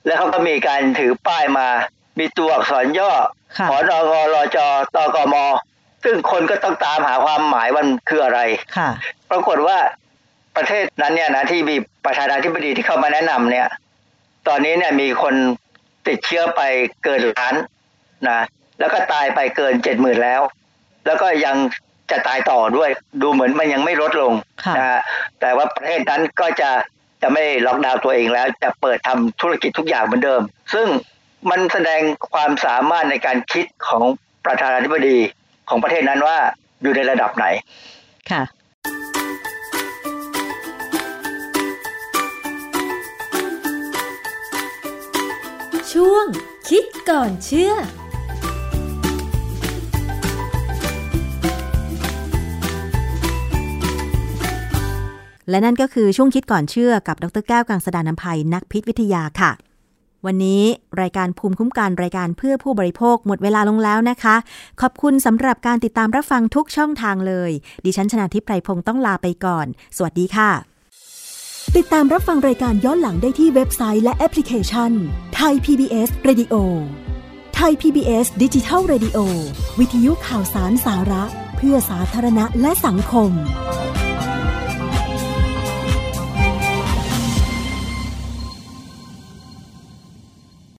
แล้วเขาก็มีการถือป้ายมา มีตัวอักษรย่อค่ะขอนกรจตกม ซึ่งคนก็ต้องตามหาความหมายว่ามันคืออะไรค่ะปรากฏว่าประเทศนั้นเนี่ยนะที่มีประธานาธิบดีที่เข้ามาแนะนำเนี่ย ตอนนี้เนี่ยมีคนติดเชื้อไปเกินล้านนะแล้วก็ตายไปเกินเจ็ดหมื่นแล้ว แล้วก็ยัง จะตายต่อด้วย ดูเหมือนมันยังไม่ลดลงค่ะนะฮะแต่ว่าประเทศนั้นก็จะจะไม่ล็อกดาวน์ตัวเองแล้ว จะเปิดทำธุรกิจทุกอย่างเหมือนเดิม ซึ่งมันแสดงความสามารถในการคิดของประธานาธิบดีของประเทศนั้นว่าอยู่ในระดับไหน ค่ะ ช่วงคิดก่อนเชื่อ และนั่นก็คือช่วงคิดก่อนเชื่อกับดรแก้วกังสดานนภัยนักพิษวิทยาค่ะ วันนี้รายการภูมิคุ้มกันรายการเพื่อผู้บริโภคหมดเวลาลงแล้วนะคะ ขอบคุณสำหรับการติดตามรับฟังทุกช่องทางเลย ดิฉันชนะทิพไพรพงศ์ต้องลาไปก่อน สวัสดีค่ะ ติดตามรับฟังรายการย้อนหลังได้ที่เว็บไซต์และแอปพลิเคชันไทย PBS Radio ไทย PBS ดิจิทัล Radio วิทยุข่าวสารสาระ เพื่อสาธารณะและสังคม